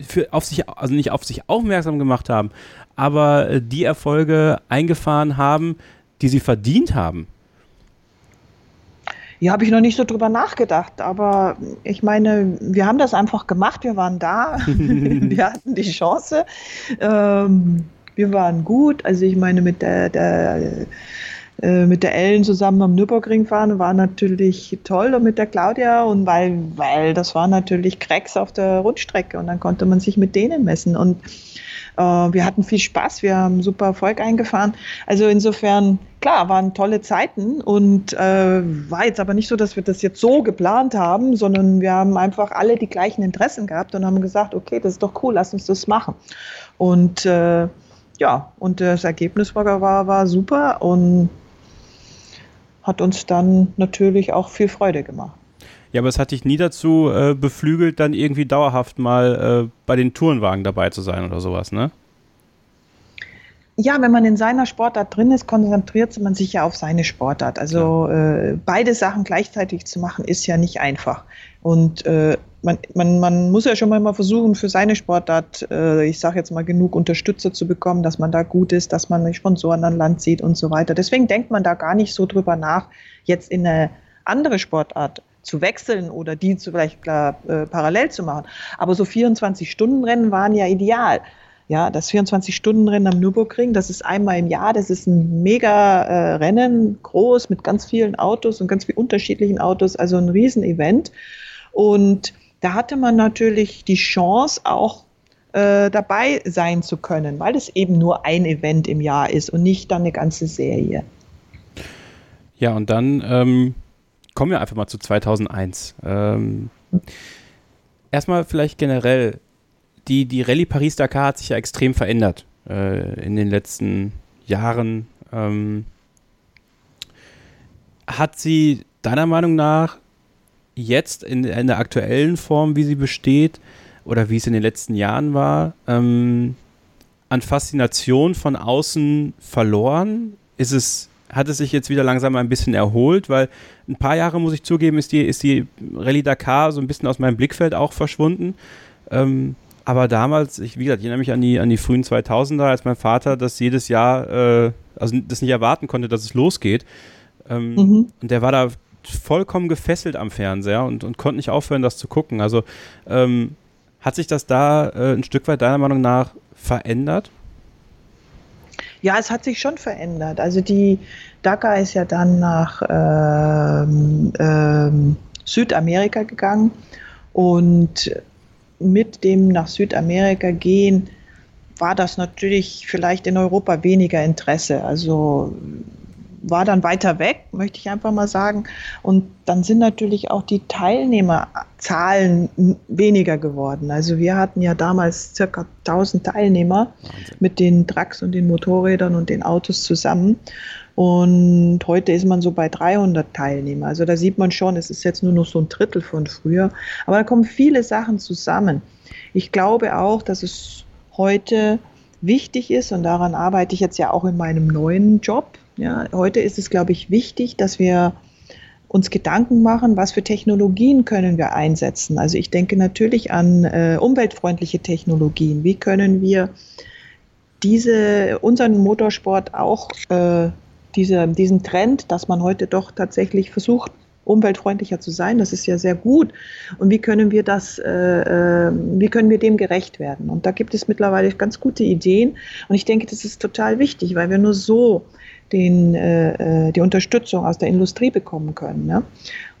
für, auf sich, also nicht auf sich aufmerksam gemacht haben, aber äh, die Erfolge eingefahren haben, die sie verdient haben. Ja, habe ich noch nicht so drüber nachgedacht, aber ich meine, wir haben das einfach gemacht, wir waren da, wir hatten die Chance, ähm, wir waren gut, also ich meine, mit der, der äh, mit der Ellen zusammen am Nürburgring fahren war natürlich toll und mit der Claudia und weil, weil das war natürlich Cracks auf der Rundstrecke und dann konnte man sich mit denen messen und äh, wir hatten viel Spaß, wir haben super Erfolg eingefahren. Also insofern, klar, waren tolle Zeiten und äh, war jetzt aber nicht so, dass wir das jetzt so geplant haben, sondern wir haben einfach alle die gleichen Interessen gehabt und haben gesagt, okay, das ist doch cool, lass uns das machen. Und äh, ja, und das Ergebnis war, war, war super und hat uns dann natürlich auch viel Freude gemacht. Ja, aber es hat dich nie dazu äh, beflügelt, dann irgendwie dauerhaft mal äh, bei den Tourenwagen dabei zu sein oder sowas, ne? Ja, wenn man in seiner Sportart drin ist, konzentriert man sich ja auf seine Sportart. Also äh, beide Sachen gleichzeitig zu machen, ist ja nicht einfach. Und äh, man, man, man muss ja schon mal versuchen, für seine Sportart, äh, ich sage jetzt mal, genug Unterstützer zu bekommen, dass man da gut ist, dass man Sponsoren an Land zieht und so weiter. Deswegen denkt man da gar nicht so drüber nach, jetzt in eine andere Sportart zu wechseln oder die zu vielleicht klar, äh, parallel zu machen. Aber so 24-Stunden-Rennen waren ja ideal. Ja, das 24-Stunden-Rennen am Nürburgring, das ist einmal im Jahr, das ist ein mega äh, Rennen, groß mit ganz vielen Autos und ganz vielen unterschiedlichen Autos, also ein Riesenevent. Und da hatte man natürlich die Chance, auch äh, dabei sein zu können, weil es eben nur ein Event im Jahr ist und nicht dann eine ganze Serie. Ja, und dann ähm, kommen wir einfach mal zu 2001. Ähm, erstmal vielleicht generell, die, die Rallye Paris-Dakar hat sich ja extrem verändert äh, in den letzten Jahren. Ähm, hat sie deiner Meinung nach jetzt in, in, der aktuellen Form, wie sie besteht, oder wie es in den letzten Jahren war, ähm, an Faszination von außen verloren? Ist es hat es sich jetzt wieder langsam ein bisschen erholt, weil ein paar Jahre, muss ich zugeben, ist die, ist die Rallye Dakar so ein bisschen aus meinem Blickfeld auch verschwunden. Ähm, aber damals, ich, wie gesagt, ich erinnere mich an die, an die frühen 2000er, als mein Vater das jedes Jahr, äh, also das nicht erwarten konnte, dass es losgeht. Ähm, mhm. Und der war da vollkommen gefesselt am Fernseher und, und konnte nicht aufhören, das zu gucken. Also ähm, hat sich das da äh, ein Stück weit deiner Meinung nach verändert? Ja, es hat sich schon verändert. Also die Dakar ist ja dann nach ähm, ähm, Südamerika gegangen und mit dem nach Südamerika gehen war das natürlich vielleicht in Europa weniger Interesse. Also war dann weiter weg, möchte ich einfach mal sagen. Und dann sind natürlich auch die Teilnehmerzahlen weniger geworden. Also wir hatten ja damals circa 1000 Teilnehmer Wahnsinn. mit den Trucks und den Motorrädern und den Autos zusammen. Und heute ist man so bei 300 Teilnehmer. Also da sieht man schon, es ist jetzt nur noch so ein Drittel von früher. Aber da kommen viele Sachen zusammen. Ich glaube auch, dass es heute wichtig ist, und daran arbeite ich jetzt ja auch in meinem neuen Job, ja, heute ist es, glaube ich, wichtig, dass wir uns Gedanken machen, was für Technologien können wir einsetzen. Also ich denke natürlich an äh, umweltfreundliche Technologien. Wie können wir diese, unseren Motorsport auch äh, diese, diesen Trend, dass man heute doch tatsächlich versucht, umweltfreundlicher zu sein. Das ist ja sehr gut. Und wie können wir das, äh, äh wie können wir dem gerecht werden? Und da gibt es mittlerweile ganz gute Ideen. Und ich denke, das ist total wichtig, weil wir nur so den, äh, äh, die Unterstützung aus der Industrie bekommen können. Ne?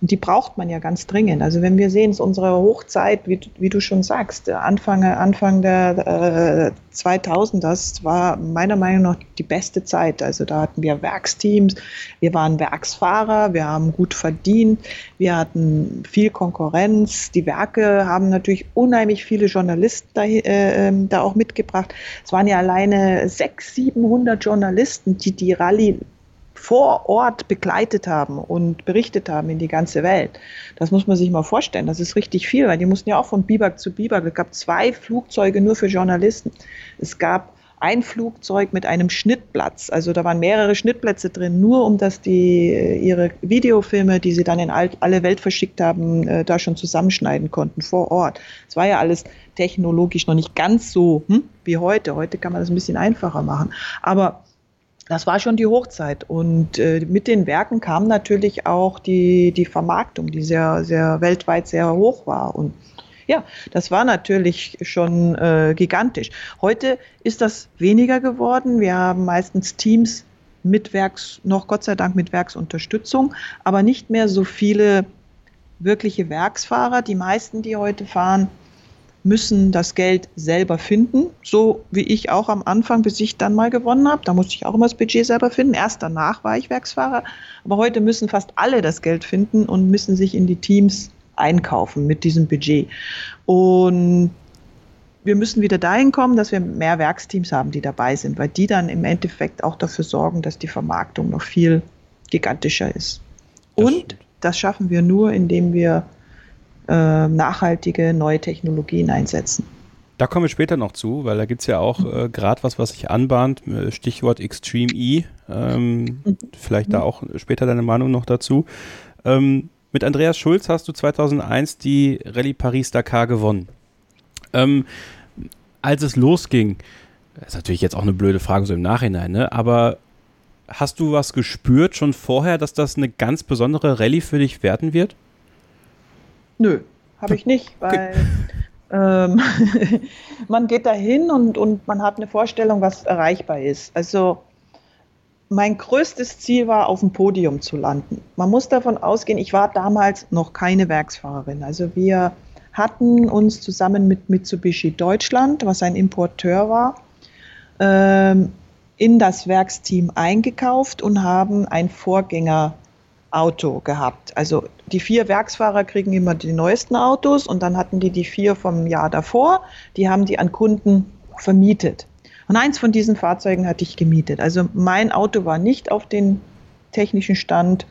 Und die braucht man ja ganz dringend. Also wenn wir sehen, es ist unsere Hochzeit, wie, wie du schon sagst, Anfang, Anfang der äh, 2000, das war meiner Meinung nach die beste Zeit. Also da hatten wir Werksteams, wir waren Werksfahrer, wir haben gut verdient, wir hatten viel Konkurrenz. Die Werke haben natürlich unheimlich viele Journalisten da, äh, ähm, da auch mitgebracht. Es waren ja alleine 600, 700 Journalisten, die die Rallye vor Ort begleitet haben und berichtet haben in die ganze Welt. Das muss man sich mal vorstellen. Das ist richtig viel, weil die mussten ja auch von Biber zu Biber. Es gab zwei Flugzeuge nur für Journalisten. Es gab ein Flugzeug mit einem Schnittplatz. Also da waren mehrere Schnittplätze drin, nur um dass die äh, ihre Videofilme, die sie dann in alle Welt verschickt haben, äh, da schon zusammenschneiden konnten vor Ort. Es war ja alles technologisch noch nicht ganz so hm, wie heute. Heute kann man das ein bisschen einfacher machen. Aber das war schon die Hochzeit. Und äh, mit den Werken kam natürlich auch die, die Vermarktung, die sehr, sehr weltweit sehr hoch war. Und ja, das war natürlich schon äh, gigantisch. Heute ist das weniger geworden. Wir haben meistens Teams mit Werks, noch Gott sei Dank mit Werksunterstützung, aber nicht mehr so viele wirkliche Werksfahrer. Die meisten, die heute fahren, müssen das Geld selber finden, so wie ich auch am Anfang, bis ich dann mal gewonnen habe. Da musste ich auch immer das Budget selber finden. Erst danach war ich Werksfahrer. Aber heute müssen fast alle das Geld finden und müssen sich in die Teams einkaufen mit diesem Budget. Und wir müssen wieder dahin kommen, dass wir mehr Werksteams haben, die dabei sind, weil die dann im Endeffekt auch dafür sorgen, dass die Vermarktung noch viel gigantischer ist. Und das schaffen wir nur, indem wir äh, nachhaltige neue Technologien einsetzen. Da kommen wir später noch zu, weil da gibt es ja auch äh, gerade was, was sich anbahnt, äh, Stichwort Extreme E. Ähm, mhm. Vielleicht da auch später deine Meinung noch dazu. Ähm, mit Andreas Schulz hast du 2001 die Rallye Paris-Dakar gewonnen. Ähm, als es losging, ist natürlich jetzt auch eine blöde Frage so im Nachhinein, ne? aber hast du was gespürt schon vorher, dass das eine ganz besondere Rallye für dich werden wird? Nö, habe ich nicht, weil ähm, man geht da hin und, und man hat eine Vorstellung, was erreichbar ist. Also mein größtes Ziel war, auf dem Podium zu landen. Man muss davon ausgehen, ich war damals noch keine Werksfahrerin. Also wir hatten uns zusammen mit Mitsubishi Deutschland, was ein Importeur war, ähm, in das Werksteam eingekauft und haben ein Vorgänger Auto gehabt. Also die vier Werksfahrer kriegen immer die neuesten Autos und dann hatten die die vier vom Jahr davor, die haben die an Kunden vermietet. Und eins von diesen Fahrzeugen hatte ich gemietet. Also mein Auto war nicht auf den technischen Stand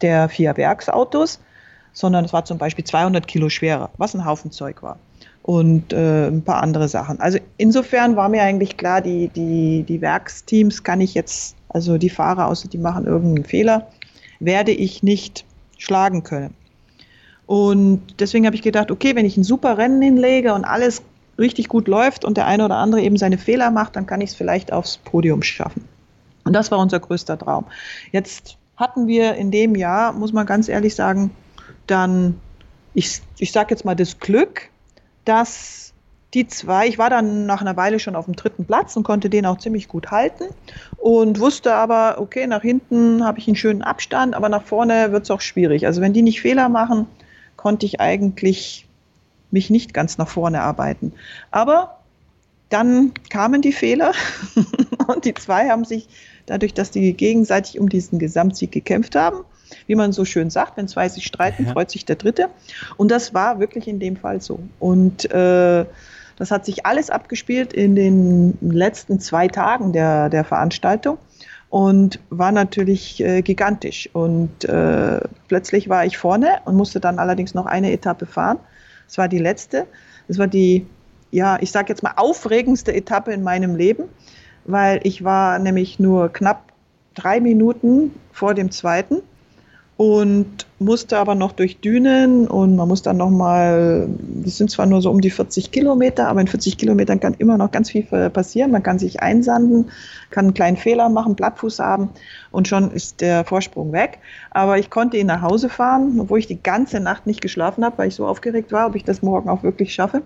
der vier Werksautos, sondern es war zum Beispiel 200 Kilo schwerer, was ein Haufen Zeug war. Und äh, ein paar andere Sachen. Also insofern war mir eigentlich klar, die, die, die Werksteams kann ich jetzt, also die Fahrer, außer die machen irgendeinen Fehler, werde ich nicht schlagen können. Und deswegen habe ich gedacht, okay, wenn ich ein super Rennen hinlege und alles richtig gut läuft und der eine oder andere eben seine Fehler macht, dann kann ich es vielleicht aufs Podium schaffen. Und das war unser größter Traum. Jetzt hatten wir in dem Jahr, muss man ganz ehrlich sagen, dann, ich, ich sage jetzt mal das Glück, dass die zwei, ich war dann nach einer Weile schon auf dem dritten Platz und konnte den auch ziemlich gut halten und wusste aber, okay, nach hinten habe ich einen schönen Abstand, aber nach vorne wird es auch schwierig. Also wenn die nicht Fehler machen, konnte ich eigentlich mich nicht ganz nach vorne arbeiten. Aber dann kamen die Fehler und die zwei haben sich dadurch, dass die gegenseitig um diesen Gesamtsieg gekämpft haben, wie man so schön sagt, wenn zwei sich streiten, ja. freut sich der Dritte. Und das war wirklich in dem Fall so. Und äh, das hat sich alles abgespielt in den letzten zwei Tagen der, der Veranstaltung und war natürlich äh, gigantisch. Und äh, plötzlich war ich vorne und musste dann allerdings noch eine Etappe fahren. Es war die letzte. Es war die, ja, ich sage jetzt mal aufregendste Etappe in meinem Leben, weil ich war nämlich nur knapp drei Minuten vor dem zweiten und musste aber noch durch Dünen und man muss dann nochmal, das sind zwar nur so um die 40 Kilometer, aber in 40 Kilometern kann immer noch ganz viel passieren. Man kann sich einsanden, kann einen kleinen Fehler machen, Blattfuß haben und schon ist der Vorsprung weg. Aber ich konnte ihn nach Hause fahren, obwohl ich die ganze Nacht nicht geschlafen habe, weil ich so aufgeregt war, ob ich das morgen auch wirklich schaffe.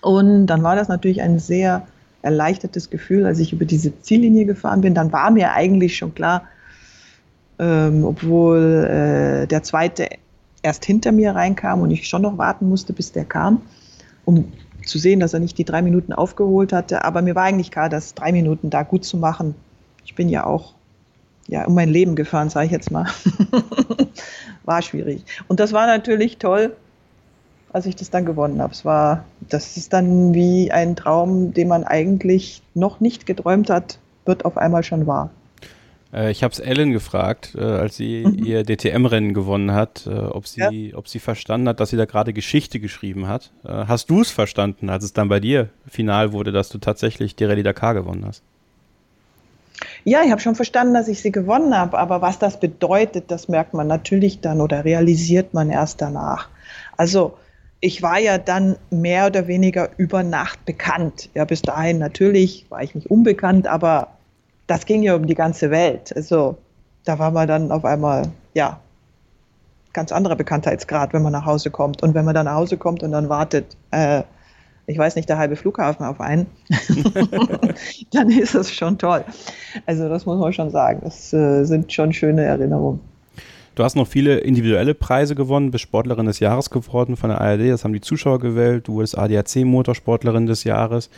Und dann war das natürlich ein sehr erleichtertes Gefühl, als ich über diese Ziellinie gefahren bin. Dann war mir eigentlich schon klar, ähm, obwohl äh, der zweite erst hinter mir reinkam und ich schon noch warten musste, bis der kam, um zu sehen, dass er nicht die drei Minuten aufgeholt hatte. Aber mir war eigentlich klar, dass drei Minuten da gut zu machen. Ich bin ja auch ja, um mein Leben gefahren, sage ich jetzt mal. war schwierig. Und das war natürlich toll, als ich das dann gewonnen habe. Es war, das ist dann wie ein Traum, den man eigentlich noch nicht geträumt hat, wird auf einmal schon wahr. Äh, ich habe es Ellen gefragt, äh, als sie mhm. ihr DTM-Rennen gewonnen hat, äh, ob, sie, ja. ob sie verstanden hat, dass sie da gerade Geschichte geschrieben hat. hast du es verstanden, als es dann bei dir final wurde, dass du tatsächlich die Rallye Dakar gewonnen hast? Ja, ich habe schon verstanden, dass ich sie gewonnen habe, aber was das bedeutet, das merkt man natürlich dann oder realisiert man erst danach. Also ich war ja dann mehr oder weniger über Nacht bekannt. Ja, bis dahin natürlich war ich nicht unbekannt, aber das ging ja um die ganze Welt. Also da war man dann auf einmal, ja, ganz anderer Bekanntheitsgrad, wenn man nach Hause kommt. Und wenn man dann nach Hause kommt und dann wartet, äh, ich weiß nicht, der halbe Flughafen auf einen, dann ist das schon toll. Also das muss man schon sagen. Das äh, sind schon schöne Erinnerungen. Du hast noch viele individuelle Preise gewonnen, bist Sportlerin des Jahres geworden von der ARD, das haben die Zuschauer gewählt, du wurdest ADAC Motorsportlerin des Jahres.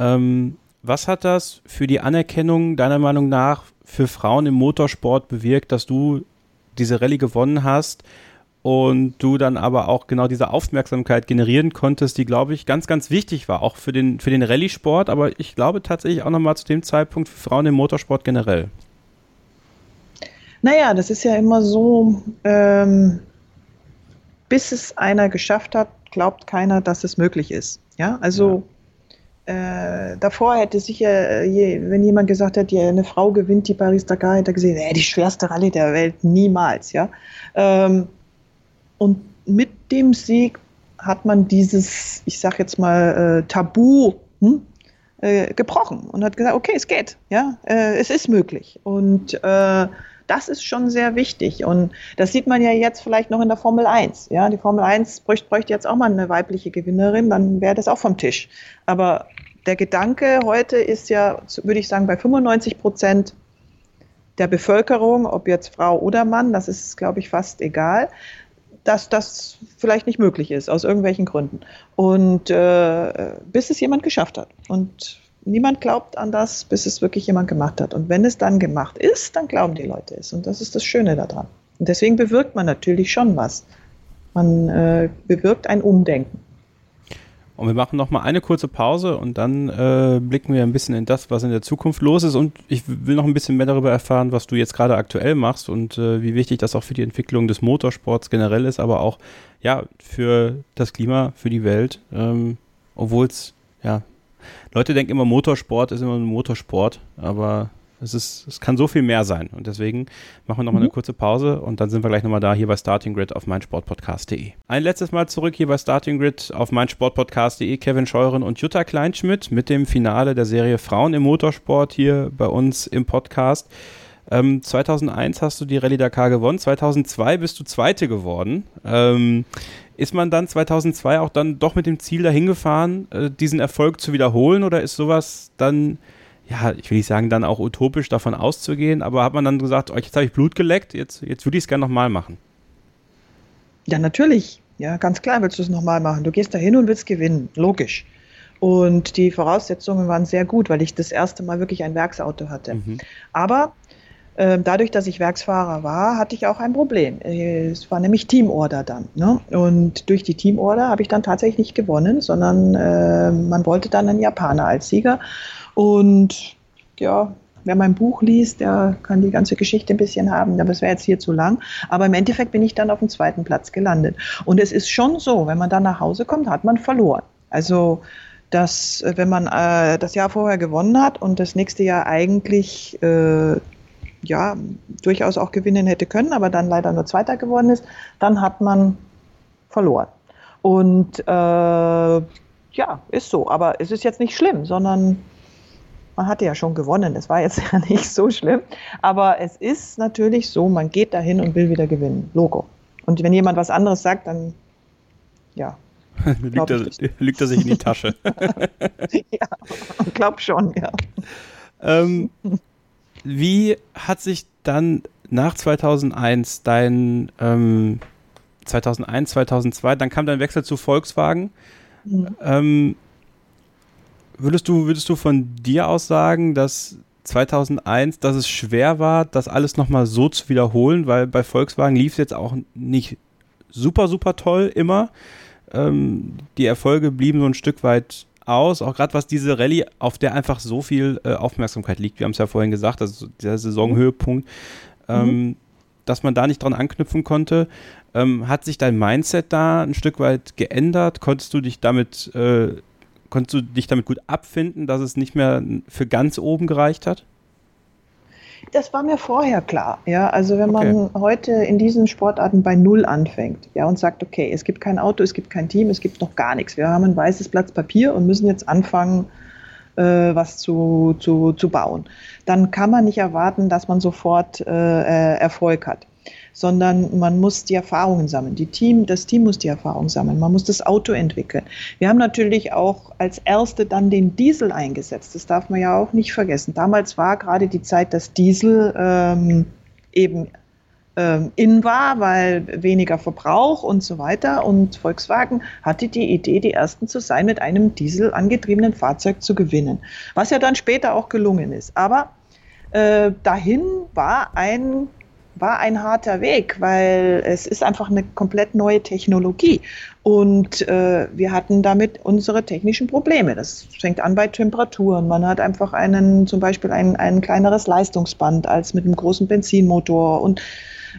Ähm, was hat das für die Anerkennung deiner Meinung nach für Frauen im Motorsport bewirkt, dass du diese Rallye gewonnen hast und du dann aber auch genau diese Aufmerksamkeit generieren konntest, die, glaube ich, ganz, ganz wichtig war, auch für den, für den Rallye-Sport, aber ich glaube tatsächlich auch nochmal zu dem Zeitpunkt für Frauen im Motorsport generell. Naja, das ist ja immer so, ähm, bis es einer geschafft hat, glaubt keiner, dass es möglich ist. Ja, also ja äh, davor hätte sicher, je, wenn jemand gesagt hätte, ja, eine Frau gewinnt die Paris-Dakar, hätte er gesehen, äh, die schwerste Rallye der Welt, niemals, ja. Ähm, und mit dem Sieg hat man dieses, ich sag jetzt mal, äh, Tabu hm, äh, gebrochen und hat gesagt, okay, es geht, ja, äh, es ist möglich. Und äh, das ist schon sehr wichtig. Und das sieht man ja jetzt vielleicht noch in der Formel 1. Ja, die Formel 1 bräuchte, bräuchte jetzt auch mal eine weibliche Gewinnerin, dann wäre das auch vom Tisch. Aber der Gedanke heute ist ja, würde ich sagen, bei 95 Prozent der Bevölkerung, ob jetzt Frau oder Mann, das ist, glaube ich, fast egal, dass das vielleicht nicht möglich ist, aus irgendwelchen Gründen. Und äh, bis es jemand geschafft hat. Und niemand glaubt an das, bis es wirklich jemand gemacht hat. Und wenn es dann gemacht ist, dann glauben die Leute es. Und das ist das Schöne daran. Und deswegen bewirkt man natürlich schon was. Man äh, bewirkt ein Umdenken. Und wir machen nochmal eine kurze Pause und dann äh, blicken wir ein bisschen in das, was in der Zukunft los ist. Und ich will noch ein bisschen mehr darüber erfahren, was du jetzt gerade aktuell machst und äh, wie wichtig das auch für die Entwicklung des Motorsports generell ist, aber auch ja für das Klima, für die Welt. Ähm, Obwohl es, ja, Leute denken immer, Motorsport ist immer ein Motorsport, aber es, ist, es kann so viel mehr sein. Und deswegen machen wir nochmal mhm. eine kurze Pause und dann sind wir gleich nochmal da hier bei Starting Grid auf meinsportpodcast.de. Ein letztes Mal zurück hier bei Starting Grid auf meinsportpodcast.de. Kevin Scheuren und Jutta Kleinschmidt mit dem Finale der Serie Frauen im Motorsport hier bei uns im Podcast. Ähm, 2001 hast du die Rallye Dakar gewonnen, 2002 bist du Zweite geworden. Ähm, ist man dann 2002 auch dann doch mit dem Ziel dahin gefahren, äh, diesen Erfolg zu wiederholen oder ist sowas dann, ja, ich will nicht sagen, dann auch utopisch davon auszugehen, aber hat man dann gesagt, oh, jetzt habe ich Blut geleckt, jetzt, jetzt würde ich es gerne nochmal machen? Ja, natürlich. Ja, ganz klar willst du es nochmal machen. Du gehst da hin und willst gewinnen. Logisch. Und die Voraussetzungen waren sehr gut, weil ich das erste Mal wirklich ein Werksauto hatte. Mhm. Aber dadurch, dass ich Werksfahrer war, hatte ich auch ein Problem. Es war nämlich Teamorder dann. Ne? Und durch die Teamorder habe ich dann tatsächlich nicht gewonnen, sondern äh, man wollte dann einen Japaner als Sieger. Und ja, wer mein Buch liest, der kann die ganze Geschichte ein bisschen haben, aber es wäre jetzt hier zu lang. Aber im Endeffekt bin ich dann auf dem zweiten Platz gelandet. Und es ist schon so, wenn man dann nach Hause kommt, hat man verloren. Also dass wenn man äh, das Jahr vorher gewonnen hat und das nächste Jahr eigentlich äh, ja durchaus auch gewinnen hätte können, aber dann leider nur Zweiter geworden ist, dann hat man verloren. Und äh, ja, ist so. Aber es ist jetzt nicht schlimm, sondern man hatte ja schon gewonnen. Es war jetzt ja nicht so schlimm. Aber es ist natürlich so, man geht dahin und will wieder gewinnen. Logo. Und wenn jemand was anderes sagt, dann ja. lügt, er, lügt er sich in die Tasche. ja, glaub schon, ja. Ähm, wie hat sich dann nach 2001 dein ähm, 2001, 2002, dann kam dein Wechsel zu Volkswagen. Mhm. Ähm, Würdest du, würdest du von dir aus sagen, dass 2001, dass es schwer war, das alles nochmal so zu wiederholen, weil bei Volkswagen lief es jetzt auch nicht super, super toll immer. Ähm, die Erfolge blieben so ein Stück weit aus, auch gerade was diese Rallye, auf der einfach so viel äh, Aufmerksamkeit liegt. Wir haben es ja vorhin gesagt, also der Saisonhöhepunkt, ähm, mhm. dass man da nicht dran anknüpfen konnte. Ähm, hat sich dein Mindset da ein Stück weit geändert? Konntest du dich damit äh, konntest du dich damit gut abfinden, dass es nicht mehr für ganz oben gereicht hat? Das war mir vorher klar. Ja, also wenn man okay. heute in diesen Sportarten bei Null anfängt, ja, und sagt, okay, es gibt kein Auto, es gibt kein Team, es gibt noch gar nichts. Wir haben ein weißes Blatt Papier und müssen jetzt anfangen, äh, was zu, zu, zu bauen. Dann kann man nicht erwarten, dass man sofort äh, äh Erfolg hat sondern man muss die Erfahrungen sammeln. Die Team, das Team muss die Erfahrung sammeln. Man muss das Auto entwickeln. Wir haben natürlich auch als Erste dann den Diesel eingesetzt. Das darf man ja auch nicht vergessen. Damals war gerade die Zeit, dass Diesel ähm, eben ähm, in war, weil weniger Verbrauch und so weiter. Und Volkswagen hatte die Idee, die Ersten zu sein, mit einem Diesel angetriebenen Fahrzeug zu gewinnen. Was ja dann später auch gelungen ist. Aber äh, dahin war ein war ein harter Weg, weil es ist einfach eine komplett neue Technologie. Und äh, wir hatten damit unsere technischen Probleme. Das fängt an bei Temperaturen. Man hat einfach einen, zum Beispiel ein, ein kleineres Leistungsband als mit einem großen Benzinmotor. Und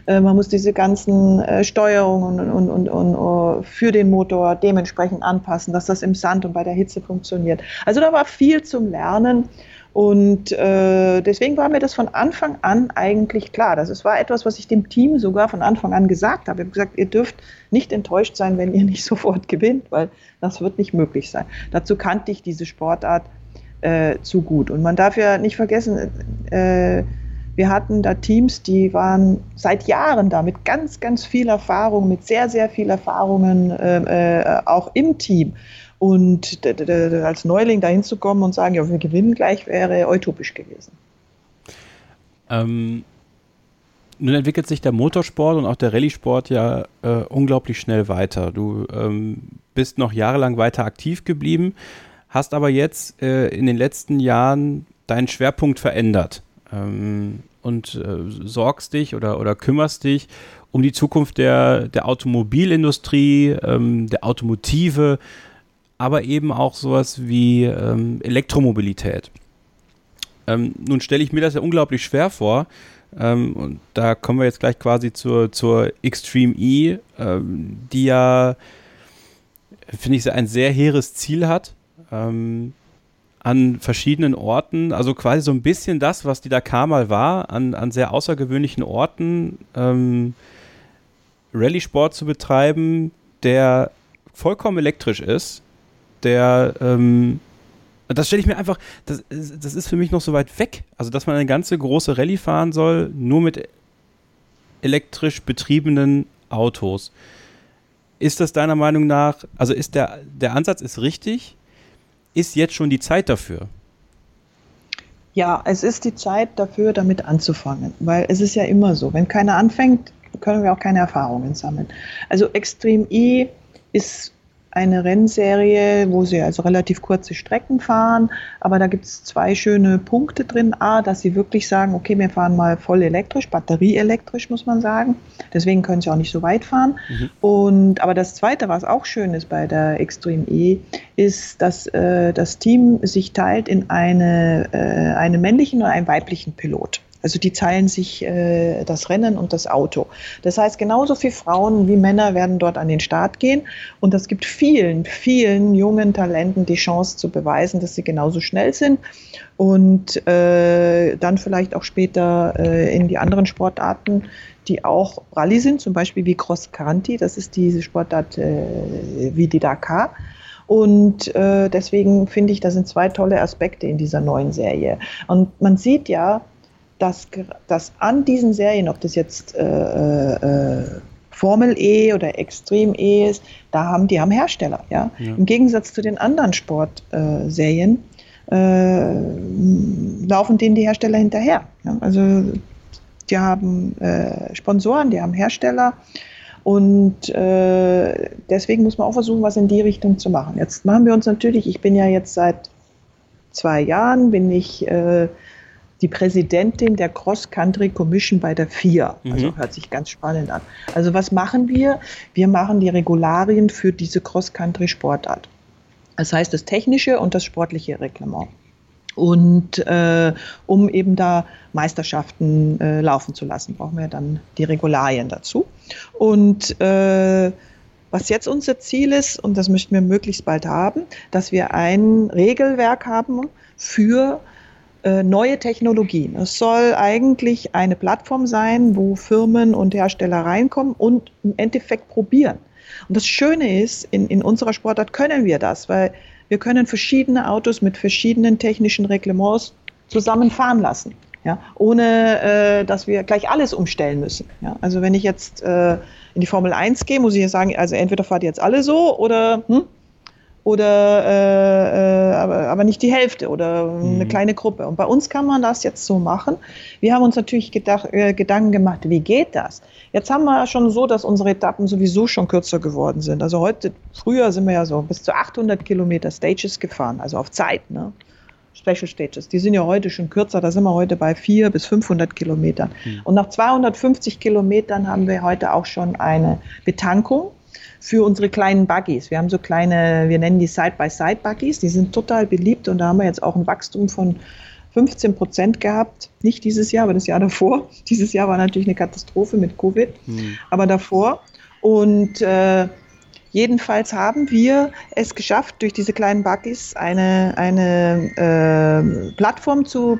äh, man muss diese ganzen äh, Steuerungen und, und, und, und uh, für den Motor dementsprechend anpassen, dass das im Sand und bei der Hitze funktioniert. Also da war viel zum Lernen. Und äh, deswegen war mir das von Anfang an eigentlich klar. Das war etwas, was ich dem Team sogar von Anfang an gesagt habe. Ich habe gesagt, ihr dürft nicht enttäuscht sein, wenn ihr nicht sofort gewinnt, weil das wird nicht möglich sein. Dazu kannte ich diese Sportart äh, zu gut. Und man darf ja nicht vergessen, äh, wir hatten da Teams, die waren seit Jahren da mit ganz, ganz viel Erfahrung, mit sehr, sehr viel Erfahrungen äh, äh auch im Team. Und als Neuling dahin zu kommen und sagen, ja, wir gewinnen gleich, wäre utopisch gewesen. Ähm, nun entwickelt sich der Motorsport und auch der Rallye-Sport ja äh, unglaublich schnell weiter. Du ähm, bist noch jahrelang weiter aktiv geblieben, hast aber jetzt äh, in den letzten Jahren deinen Schwerpunkt verändert ähm, und äh, sorgst dich oder, oder kümmerst dich um die Zukunft der, der Automobilindustrie, ähm, der Automotive aber eben auch sowas wie ähm, Elektromobilität. Ähm, nun stelle ich mir das ja unglaublich schwer vor. Ähm, und da kommen wir jetzt gleich quasi zur, zur Extreme E, ähm, die ja, finde ich, ein sehr hehres Ziel hat. Ähm, an verschiedenen Orten, also quasi so ein bisschen das, was die Dakar mal war, an, an sehr außergewöhnlichen Orten ähm, Rallye-Sport zu betreiben, der vollkommen elektrisch ist, der ähm, das stelle ich mir einfach, das, das ist für mich noch so weit weg. Also, dass man eine ganze große Rallye fahren soll, nur mit elektrisch betriebenen Autos. Ist das deiner Meinung nach, also ist der, der Ansatz ist richtig? Ist jetzt schon die Zeit dafür? Ja, es ist die Zeit dafür, damit anzufangen, weil es ist ja immer so, wenn keiner anfängt, können wir auch keine Erfahrungen sammeln. Also Extreme E ist eine Rennserie, wo sie also relativ kurze Strecken fahren, aber da gibt es zwei schöne Punkte drin. A, dass sie wirklich sagen, okay, wir fahren mal voll elektrisch, batterieelektrisch muss man sagen. Deswegen können sie auch nicht so weit fahren. Mhm. Und aber das Zweite, was auch schön ist bei der Extreme E, ist, dass äh, das Team sich teilt in eine, äh, einen männlichen und einen weiblichen Pilot. Also die teilen sich äh, das Rennen und das Auto. Das heißt, genauso viele Frauen wie Männer werden dort an den Start gehen. Und das gibt vielen, vielen jungen Talenten die Chance zu beweisen, dass sie genauso schnell sind und äh, dann vielleicht auch später äh, in die anderen Sportarten, die auch Rallye sind, zum Beispiel wie Cross Country, das ist diese Sportart äh, wie die Dakar. Und äh, deswegen finde ich, das sind zwei tolle Aspekte in dieser neuen Serie. Und man sieht ja, dass, dass an diesen Serien, ob das jetzt äh, äh, Formel E oder Extrem E ist, da haben die haben Hersteller, ja. ja. Im Gegensatz zu den anderen Sportserien äh, laufen denen die Hersteller hinterher. Ja? Also die haben äh, Sponsoren, die haben Hersteller. Und äh, deswegen muss man auch versuchen, was in die Richtung zu machen. Jetzt machen wir uns natürlich, ich bin ja jetzt seit zwei Jahren, bin ich äh, die Präsidentin der Cross Country Commission bei der FIA. Also mhm. hört sich ganz spannend an. Also was machen wir? Wir machen die Regularien für diese Cross Country Sportart. Das heißt das technische und das sportliche Reglement. Und äh, um eben da Meisterschaften äh, laufen zu lassen, brauchen wir dann die Regularien dazu. Und äh, was jetzt unser Ziel ist, und das möchten wir möglichst bald haben, dass wir ein Regelwerk haben für äh, neue Technologien. Es soll eigentlich eine Plattform sein, wo Firmen und Hersteller reinkommen und im Endeffekt probieren. Und das Schöne ist, in, in unserer Sportart können wir das, weil wir können verschiedene Autos mit verschiedenen technischen Reglements zusammen fahren lassen. Ja, ohne äh, dass wir gleich alles umstellen müssen. Ja, also wenn ich jetzt äh, in die Formel 1 gehe, muss ich ja sagen, also entweder fahrt ihr jetzt alle so oder hm, oder äh, äh, aber, aber nicht die Hälfte oder mhm. eine kleine Gruppe. Und bei uns kann man das jetzt so machen. Wir haben uns natürlich gedacht, äh, Gedanken gemacht, wie geht das? Jetzt haben wir schon so, dass unsere Etappen sowieso schon kürzer geworden sind. Also heute, früher sind wir ja so bis zu 800 Kilometer Stages gefahren, also auf Zeit, ne? Special Stages. Die sind ja heute schon kürzer, da sind wir heute bei 400 bis 500 Kilometern. Mhm. Und nach 250 Kilometern haben wir heute auch schon eine Betankung für unsere kleinen Buggies. Wir haben so kleine, wir nennen die Side-by-Side-Buggies, die sind total beliebt und da haben wir jetzt auch ein Wachstum von 15 Prozent gehabt. Nicht dieses Jahr, aber das Jahr davor. Dieses Jahr war natürlich eine Katastrophe mit Covid, hm. aber davor. Und äh, jedenfalls haben wir es geschafft, durch diese kleinen Buggies eine, eine äh, Plattform zu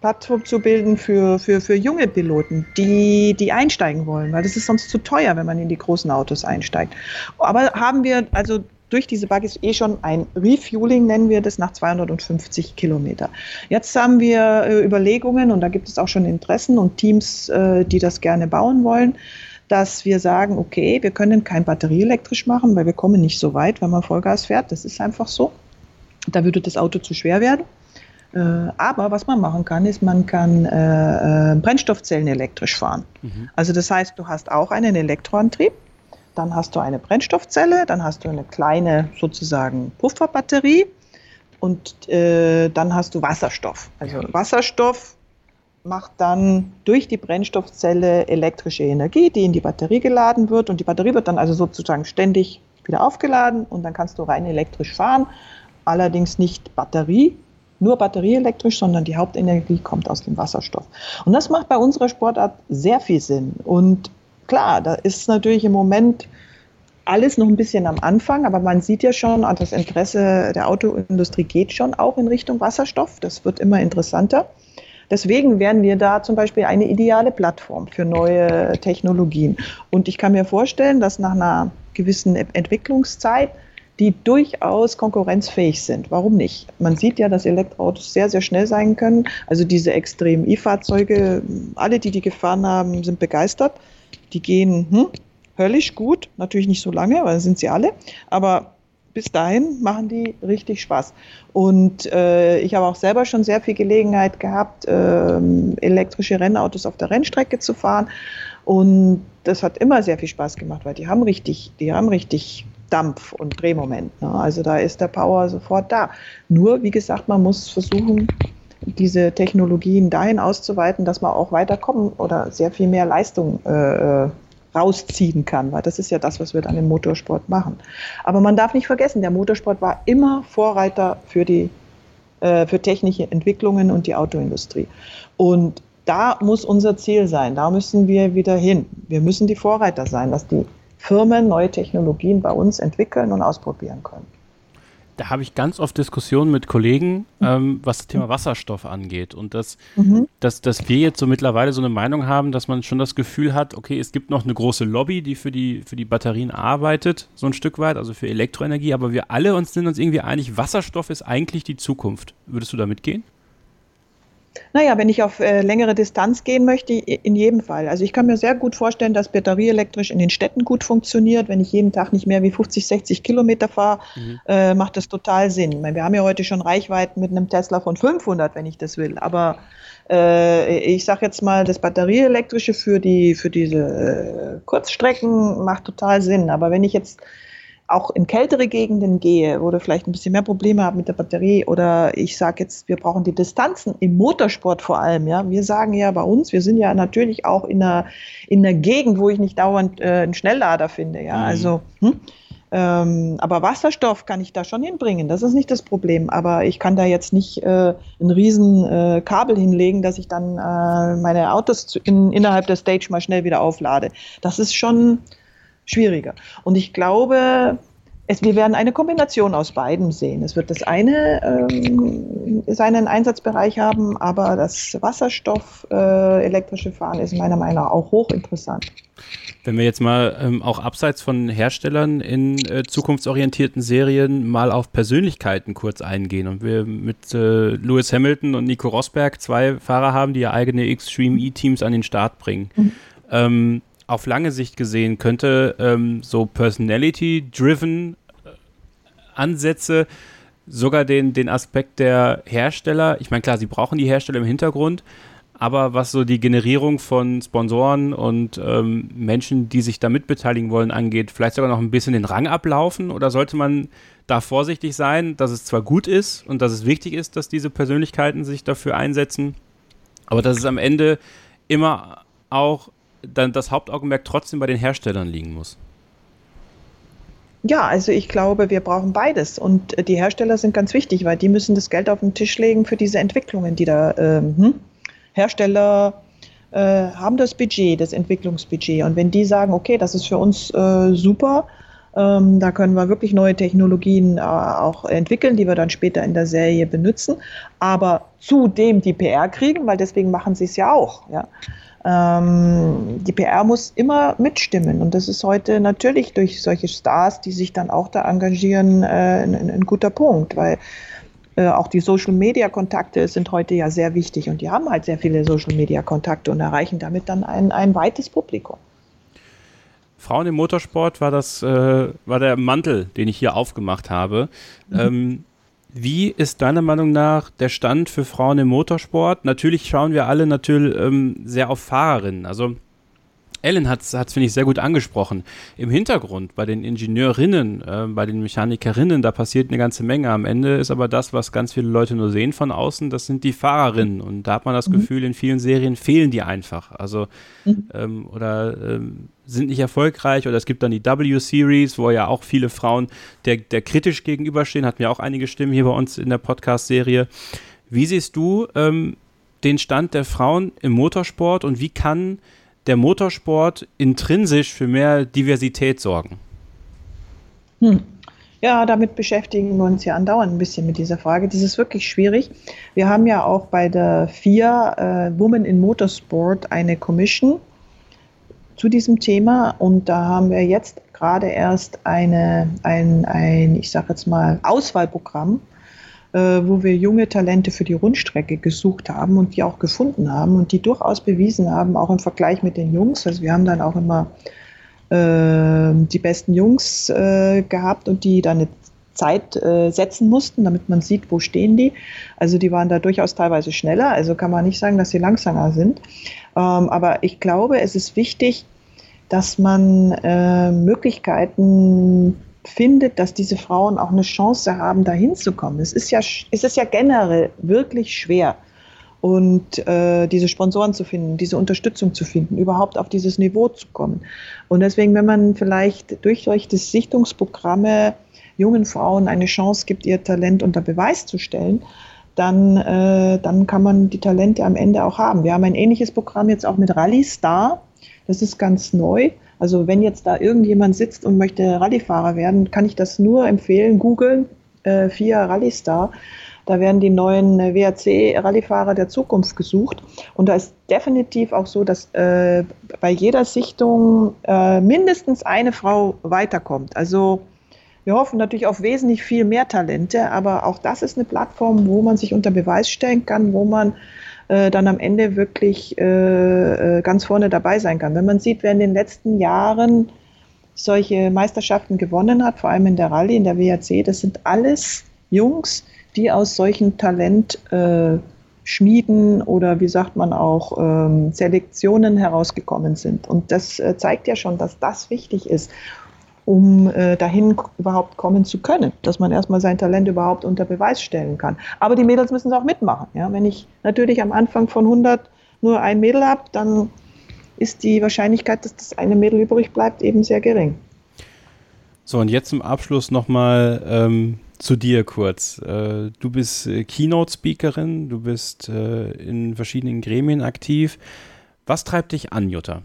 Plattform zu bilden für, für, für junge Piloten, die, die einsteigen wollen, weil das ist sonst zu teuer, wenn man in die großen Autos einsteigt. Aber haben wir also durch diese Buggies eh schon ein Refueling, nennen wir das, nach 250 Kilometer. Jetzt haben wir äh, Überlegungen und da gibt es auch schon Interessen und Teams, äh, die das gerne bauen wollen, dass wir sagen, okay, wir können kein batterieelektrisch machen, weil wir kommen nicht so weit, wenn man Vollgas fährt. Das ist einfach so. Da würde das Auto zu schwer werden. Äh, aber was man machen kann, ist, man kann äh, äh, Brennstoffzellen elektrisch fahren. Mhm. Also das heißt, du hast auch einen Elektroantrieb, dann hast du eine Brennstoffzelle, dann hast du eine kleine sozusagen Pufferbatterie und äh, dann hast du Wasserstoff. Also Wasserstoff macht dann durch die Brennstoffzelle elektrische Energie, die in die Batterie geladen wird und die Batterie wird dann also sozusagen ständig wieder aufgeladen und dann kannst du rein elektrisch fahren, allerdings nicht Batterie, nur batterieelektrisch, sondern die Hauptenergie kommt aus dem Wasserstoff. Und das macht bei unserer Sportart sehr viel Sinn. Und klar, da ist natürlich im Moment alles noch ein bisschen am Anfang, aber man sieht ja schon, das Interesse der Autoindustrie geht schon auch in Richtung Wasserstoff. Das wird immer interessanter. Deswegen wären wir da zum Beispiel eine ideale Plattform für neue Technologien. Und ich kann mir vorstellen, dass nach einer gewissen Entwicklungszeit die durchaus konkurrenzfähig sind. Warum nicht? Man sieht ja, dass Elektroautos sehr, sehr schnell sein können. Also diese extremen E-Fahrzeuge, alle, die die gefahren haben, sind begeistert. Die gehen hm, höllisch gut, natürlich nicht so lange, weil sind sie alle, aber bis dahin machen die richtig Spaß. Und äh, ich habe auch selber schon sehr viel Gelegenheit gehabt, äh, elektrische Rennautos auf der Rennstrecke zu fahren. Und das hat immer sehr viel Spaß gemacht, weil die haben richtig, die haben richtig Dampf und Drehmoment. Ne? Also da ist der Power sofort da. Nur, wie gesagt, man muss versuchen, diese Technologien dahin auszuweiten, dass man auch weiterkommen oder sehr viel mehr Leistung äh, äh rausziehen kann, weil das ist ja das, was wir dann im Motorsport machen. Aber man darf nicht vergessen, der Motorsport war immer Vorreiter für die äh, für technische Entwicklungen und die Autoindustrie. Und da muss unser Ziel sein, da müssen wir wieder hin. Wir müssen die Vorreiter sein, dass die Firmen neue Technologien bei uns entwickeln und ausprobieren können da habe ich ganz oft Diskussionen mit Kollegen, ähm, was das Thema Wasserstoff angeht. Und dass, mhm. dass, dass wir jetzt so mittlerweile so eine Meinung haben, dass man schon das Gefühl hat, okay, es gibt noch eine große Lobby, die für die, für die Batterien arbeitet, so ein Stück weit, also für Elektroenergie, aber wir alle uns sind uns irgendwie einig, Wasserstoff ist eigentlich die Zukunft. Würdest du da mitgehen? Naja, wenn ich auf äh, längere Distanz gehen möchte, in jedem Fall. Also ich kann mir sehr gut vorstellen, dass batterieelektrisch in den Städten gut funktioniert. Wenn ich jeden Tag nicht mehr wie 50, 60 Kilometer fahre, mhm. äh, macht das total Sinn. Ich meine, wir haben ja heute schon Reichweiten mit einem Tesla von 500, wenn ich das will. Aber äh, ich sage jetzt mal, das batterieelektrische für, die, für diese äh, Kurzstrecken macht total Sinn. Aber wenn ich jetzt auch in kältere Gegenden gehe, wo du vielleicht ein bisschen mehr Probleme hast mit der Batterie oder ich sage jetzt, wir brauchen die Distanzen im Motorsport vor allem, ja. Wir sagen ja bei uns, wir sind ja natürlich auch in einer, in einer Gegend, wo ich nicht dauernd äh, einen Schnelllader finde, ja. Mhm. Also, hm? Ähm, aber Wasserstoff kann ich da schon hinbringen, das ist nicht das Problem. Aber ich kann da jetzt nicht äh, ein riesen äh, Kabel hinlegen, dass ich dann äh, meine Autos in, innerhalb der Stage mal schnell wieder auflade. Das ist schon, schwieriger. Und ich glaube, es, wir werden eine Kombination aus beiden sehen. Es wird das eine ähm, seinen Einsatzbereich haben, aber das Wasserstoff äh, elektrische Fahren ist meiner Meinung nach auch hochinteressant. Wenn wir jetzt mal ähm, auch abseits von Herstellern in äh, zukunftsorientierten Serien mal auf Persönlichkeiten kurz eingehen und wir mit äh, Lewis Hamilton und Nico Rosberg zwei Fahrer haben, die ja eigene Extreme E-Teams an den Start bringen. Mhm. Ähm, auf lange Sicht gesehen könnte ähm, so Personality-driven äh, Ansätze sogar den, den Aspekt der Hersteller, ich meine klar, sie brauchen die Hersteller im Hintergrund, aber was so die Generierung von Sponsoren und ähm, Menschen, die sich da mitbeteiligen wollen, angeht, vielleicht sogar noch ein bisschen den Rang ablaufen? Oder sollte man da vorsichtig sein, dass es zwar gut ist und dass es wichtig ist, dass diese Persönlichkeiten sich dafür einsetzen, aber dass es am Ende immer auch dann das Hauptaugenmerk trotzdem bei den Herstellern liegen muss. Ja, also ich glaube, wir brauchen beides. Und äh, die Hersteller sind ganz wichtig, weil die müssen das Geld auf den Tisch legen für diese Entwicklungen, die da ähm, hm? Hersteller äh, haben das Budget, das Entwicklungsbudget. Und wenn die sagen, okay, das ist für uns äh, super, ähm, da können wir wirklich neue Technologien äh, auch entwickeln, die wir dann später in der Serie benutzen, aber zudem die PR kriegen, weil deswegen machen sie es ja auch. Ja ähm, die PR muss immer mitstimmen. Und das ist heute natürlich durch solche Stars, die sich dann auch da engagieren, äh, ein, ein, guter Punkt, weil äh, auch die Social-Media-Kontakte sind heute ja sehr wichtig und die haben halt sehr viele Social-Media-Kontakte und erreichen damit dann ein, ein weites Publikum. Frauen im Motorsport war das äh, war der Mantel, den ich hier aufgemacht habe. Mhm. Ähm, wie ist deiner Meinung nach der Stand für Frauen im Motorsport? Natürlich schauen wir alle natürlich ähm, sehr auf Fahrerinnen. Also Ellen hat es, finde ich, sehr gut angesprochen. Im Hintergrund, bei den Ingenieurinnen, äh, bei den Mechanikerinnen, da passiert eine ganze Menge. Am Ende ist aber das, was ganz viele Leute nur sehen von außen, das sind die Fahrerinnen. Und da hat man das mhm. Gefühl, in vielen Serien fehlen die einfach. Also, mhm. ähm, oder ähm, sind nicht erfolgreich. Oder es gibt dann die W-Series, wo ja auch viele Frauen der, der kritisch gegenüberstehen. Hatten wir auch einige Stimmen hier bei uns in der Podcast-Serie. Wie siehst du ähm, den Stand der Frauen im Motorsport und wie kann der Motorsport intrinsisch für mehr Diversität sorgen? Hm. Ja, damit beschäftigen wir uns ja andauernd ein bisschen mit dieser Frage. Das ist wirklich schwierig. Wir haben ja auch bei der FIA äh, Women in Motorsport eine Commission zu diesem Thema und da haben wir jetzt gerade erst eine, ein, ein ich sage jetzt mal, Auswahlprogramm, wo wir junge Talente für die Rundstrecke gesucht haben und die auch gefunden haben und die durchaus bewiesen haben, auch im Vergleich mit den Jungs. Also wir haben dann auch immer äh, die besten Jungs äh, gehabt und die dann eine Zeit äh, setzen mussten, damit man sieht, wo stehen die. Also die waren da durchaus teilweise schneller, also kann man nicht sagen, dass sie langsamer sind. Ähm, aber ich glaube, es ist wichtig, dass man äh, Möglichkeiten findet, dass diese Frauen auch eine Chance haben, da hinzukommen. Es ist ja, es ist ja generell wirklich schwer, und äh, diese Sponsoren zu finden, diese Unterstützung zu finden, überhaupt auf dieses Niveau zu kommen. Und deswegen, wenn man vielleicht durch solche Sichtungsprogramme jungen Frauen eine Chance gibt, ihr Talent unter Beweis zu stellen, dann, äh, dann kann man die Talente am Ende auch haben. Wir haben ein ähnliches Programm jetzt auch mit Rallye Star. Das ist ganz neu. Also wenn jetzt da irgendjemand sitzt und möchte Rallyefahrer werden, kann ich das nur empfehlen. Googeln, äh, FIA Rallye Star. Da werden die neuen äh, WRC-Rallyefahrer der Zukunft gesucht. Und da ist definitiv auch so, dass äh, bei jeder Sichtung äh, mindestens eine Frau weiterkommt. Also wir hoffen natürlich auf wesentlich viel mehr Talente, aber auch das ist eine Plattform, wo man sich unter Beweis stellen kann, wo man äh, dann am Ende wirklich äh, äh, ganz vorne dabei sein kann. Wenn man sieht, wer in den letzten Jahren solche Meisterschaften gewonnen hat, vor allem in der Rallye, in der WRC, das sind alles Jungs, die aus solchen Talentschmieden äh, oder wie sagt man auch ähm, Selektionen herausgekommen sind. Und das äh, zeigt ja schon, dass das wichtig ist um äh, dahin überhaupt kommen zu können, dass man erstmal sein Talent überhaupt unter Beweis stellen kann. Aber die Mädels müssen es auch mitmachen. Ja? Wenn ich natürlich am Anfang von 100 nur ein Mädel habe, dann ist die Wahrscheinlichkeit, dass das eine Mädel übrig bleibt, eben sehr gering. So, und jetzt zum Abschluss nochmal ähm, zu dir kurz. Äh, du bist äh, Keynote-Speakerin, du bist äh, in verschiedenen Gremien aktiv. Was treibt dich an, Jutta?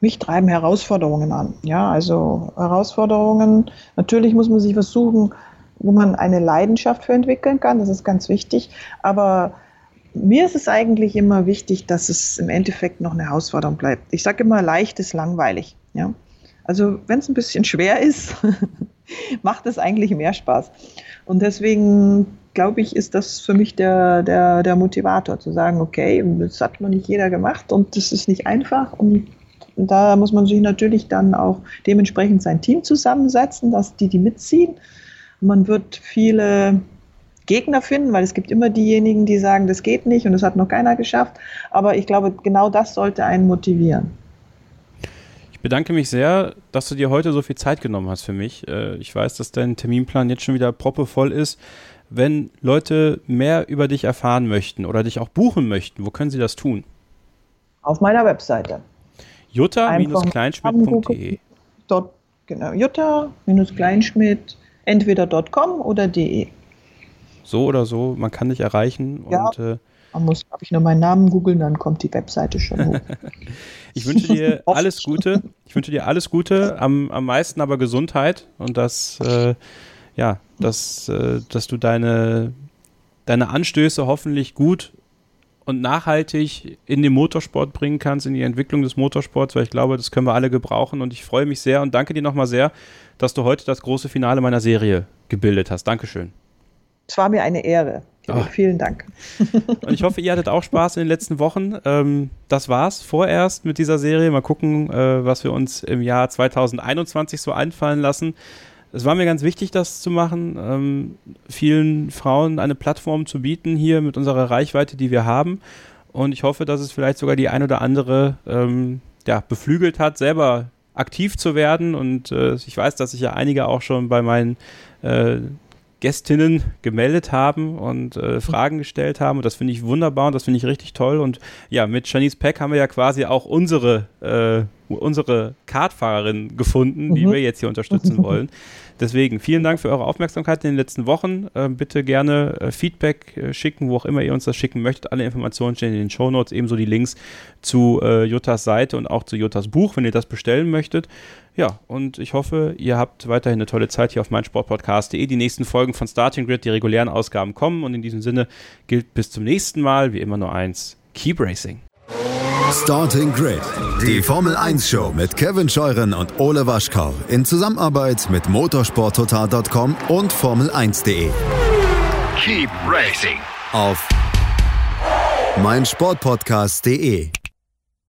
Mich treiben Herausforderungen an. Ja, also Herausforderungen. Natürlich muss man sich versuchen, wo man eine Leidenschaft für entwickeln kann. Das ist ganz wichtig. Aber mir ist es eigentlich immer wichtig, dass es im Endeffekt noch eine Herausforderung bleibt. Ich sage immer, leicht ist langweilig. Ja? Also wenn es ein bisschen schwer ist, macht es eigentlich mehr Spaß. Und deswegen glaube ich, ist das für mich der, der, der Motivator, zu sagen, okay, das hat noch nicht jeder gemacht und das ist nicht einfach und da muss man sich natürlich dann auch dementsprechend sein Team zusammensetzen, dass die die mitziehen. Man wird viele Gegner finden, weil es gibt immer diejenigen, die sagen, das geht nicht und das hat noch keiner geschafft. Aber ich glaube, genau das sollte einen motivieren. Ich bedanke mich sehr, dass du dir heute so viel Zeit genommen hast für mich. Äh, ich weiß, dass dein Terminplan jetzt schon wieder proppevoll ist. Wenn Leute mehr über dich erfahren möchten oder dich auch buchen möchten, wo können sie das tun? Auf meiner Webseite Jutta-kleinschmidt.de. Genau, Jutta-kleinschmidt entweder.com oder de. So oder so, man kann dich erreichen. Ja, und, äh, man muss, glaube ich, nur meinen Namen googeln, dann kommt die Webseite schon hoch. ich wünsche dir alles Gute. Ich wünsche dir alles Gute, am, am meisten aber Gesundheit und dass, äh, ja, dass, äh, dass du deine, deine Anstöße hoffentlich gut und nachhaltig in den Motorsport bringen kannst, in die Entwicklung des Motorsports, weil ich glaube, das können wir alle gebrauchen und ich freue mich sehr und danke dir nochmal sehr, dass du heute das große Finale meiner Serie gebildet hast. Dankeschön. Es war mir eine Ehre. Oh. Vielen Dank. Und ich hoffe, ihr hattet auch Spaß in den letzten Wochen. Ähm, das war's vorerst mit dieser Serie. Mal gucken, äh, was wir uns im Jahr 2021 so einfallen lassen es war mir ganz wichtig, das zu machen, ähm, vielen Frauen eine Plattform zu bieten hier mit unserer Reichweite, die wir haben. Und ich hoffe, dass es vielleicht sogar die ein oder andere ähm, ja, beflügelt hat, selber aktiv zu werden. Und äh, ich weiß, dass sich ja einige auch schon bei meinen äh, Gästinnen gemeldet haben und äh, Fragen gestellt haben. Und das finde ich wunderbar und das finde ich richtig toll. Und ja, mit Janice Peck haben wir ja quasi auch unsere, äh, unsere Kartfahrerin gefunden, die mhm. wir jetzt hier unterstützen wollen. Deswegen vielen Dank für eure Aufmerksamkeit in den letzten Wochen. Äh, bitte gerne äh, Feedback äh, schicken, wo auch immer ihr uns das schicken möchtet. Alle Informationen stehen in den Show Notes, ebenso die Links zu äh, Juttas Seite und auch zu Juttas Buch, wenn ihr das bestellen möchtet. Ja, und ich hoffe, ihr habt weiterhin eine tolle Zeit hier auf meinsportpodcast.de. Die nächsten Folgen von Starting Grid, die regulären Ausgaben kommen und in diesem Sinne gilt bis zum nächsten Mal wie immer nur eins: Keep Racing. Starting Grid, die Formel 1 Show mit Kevin Scheuren und Ole Waschkau in Zusammenarbeit mit motorsporttotal.com und Formel1.de. Keep racing. Auf meinsportpodcast.de.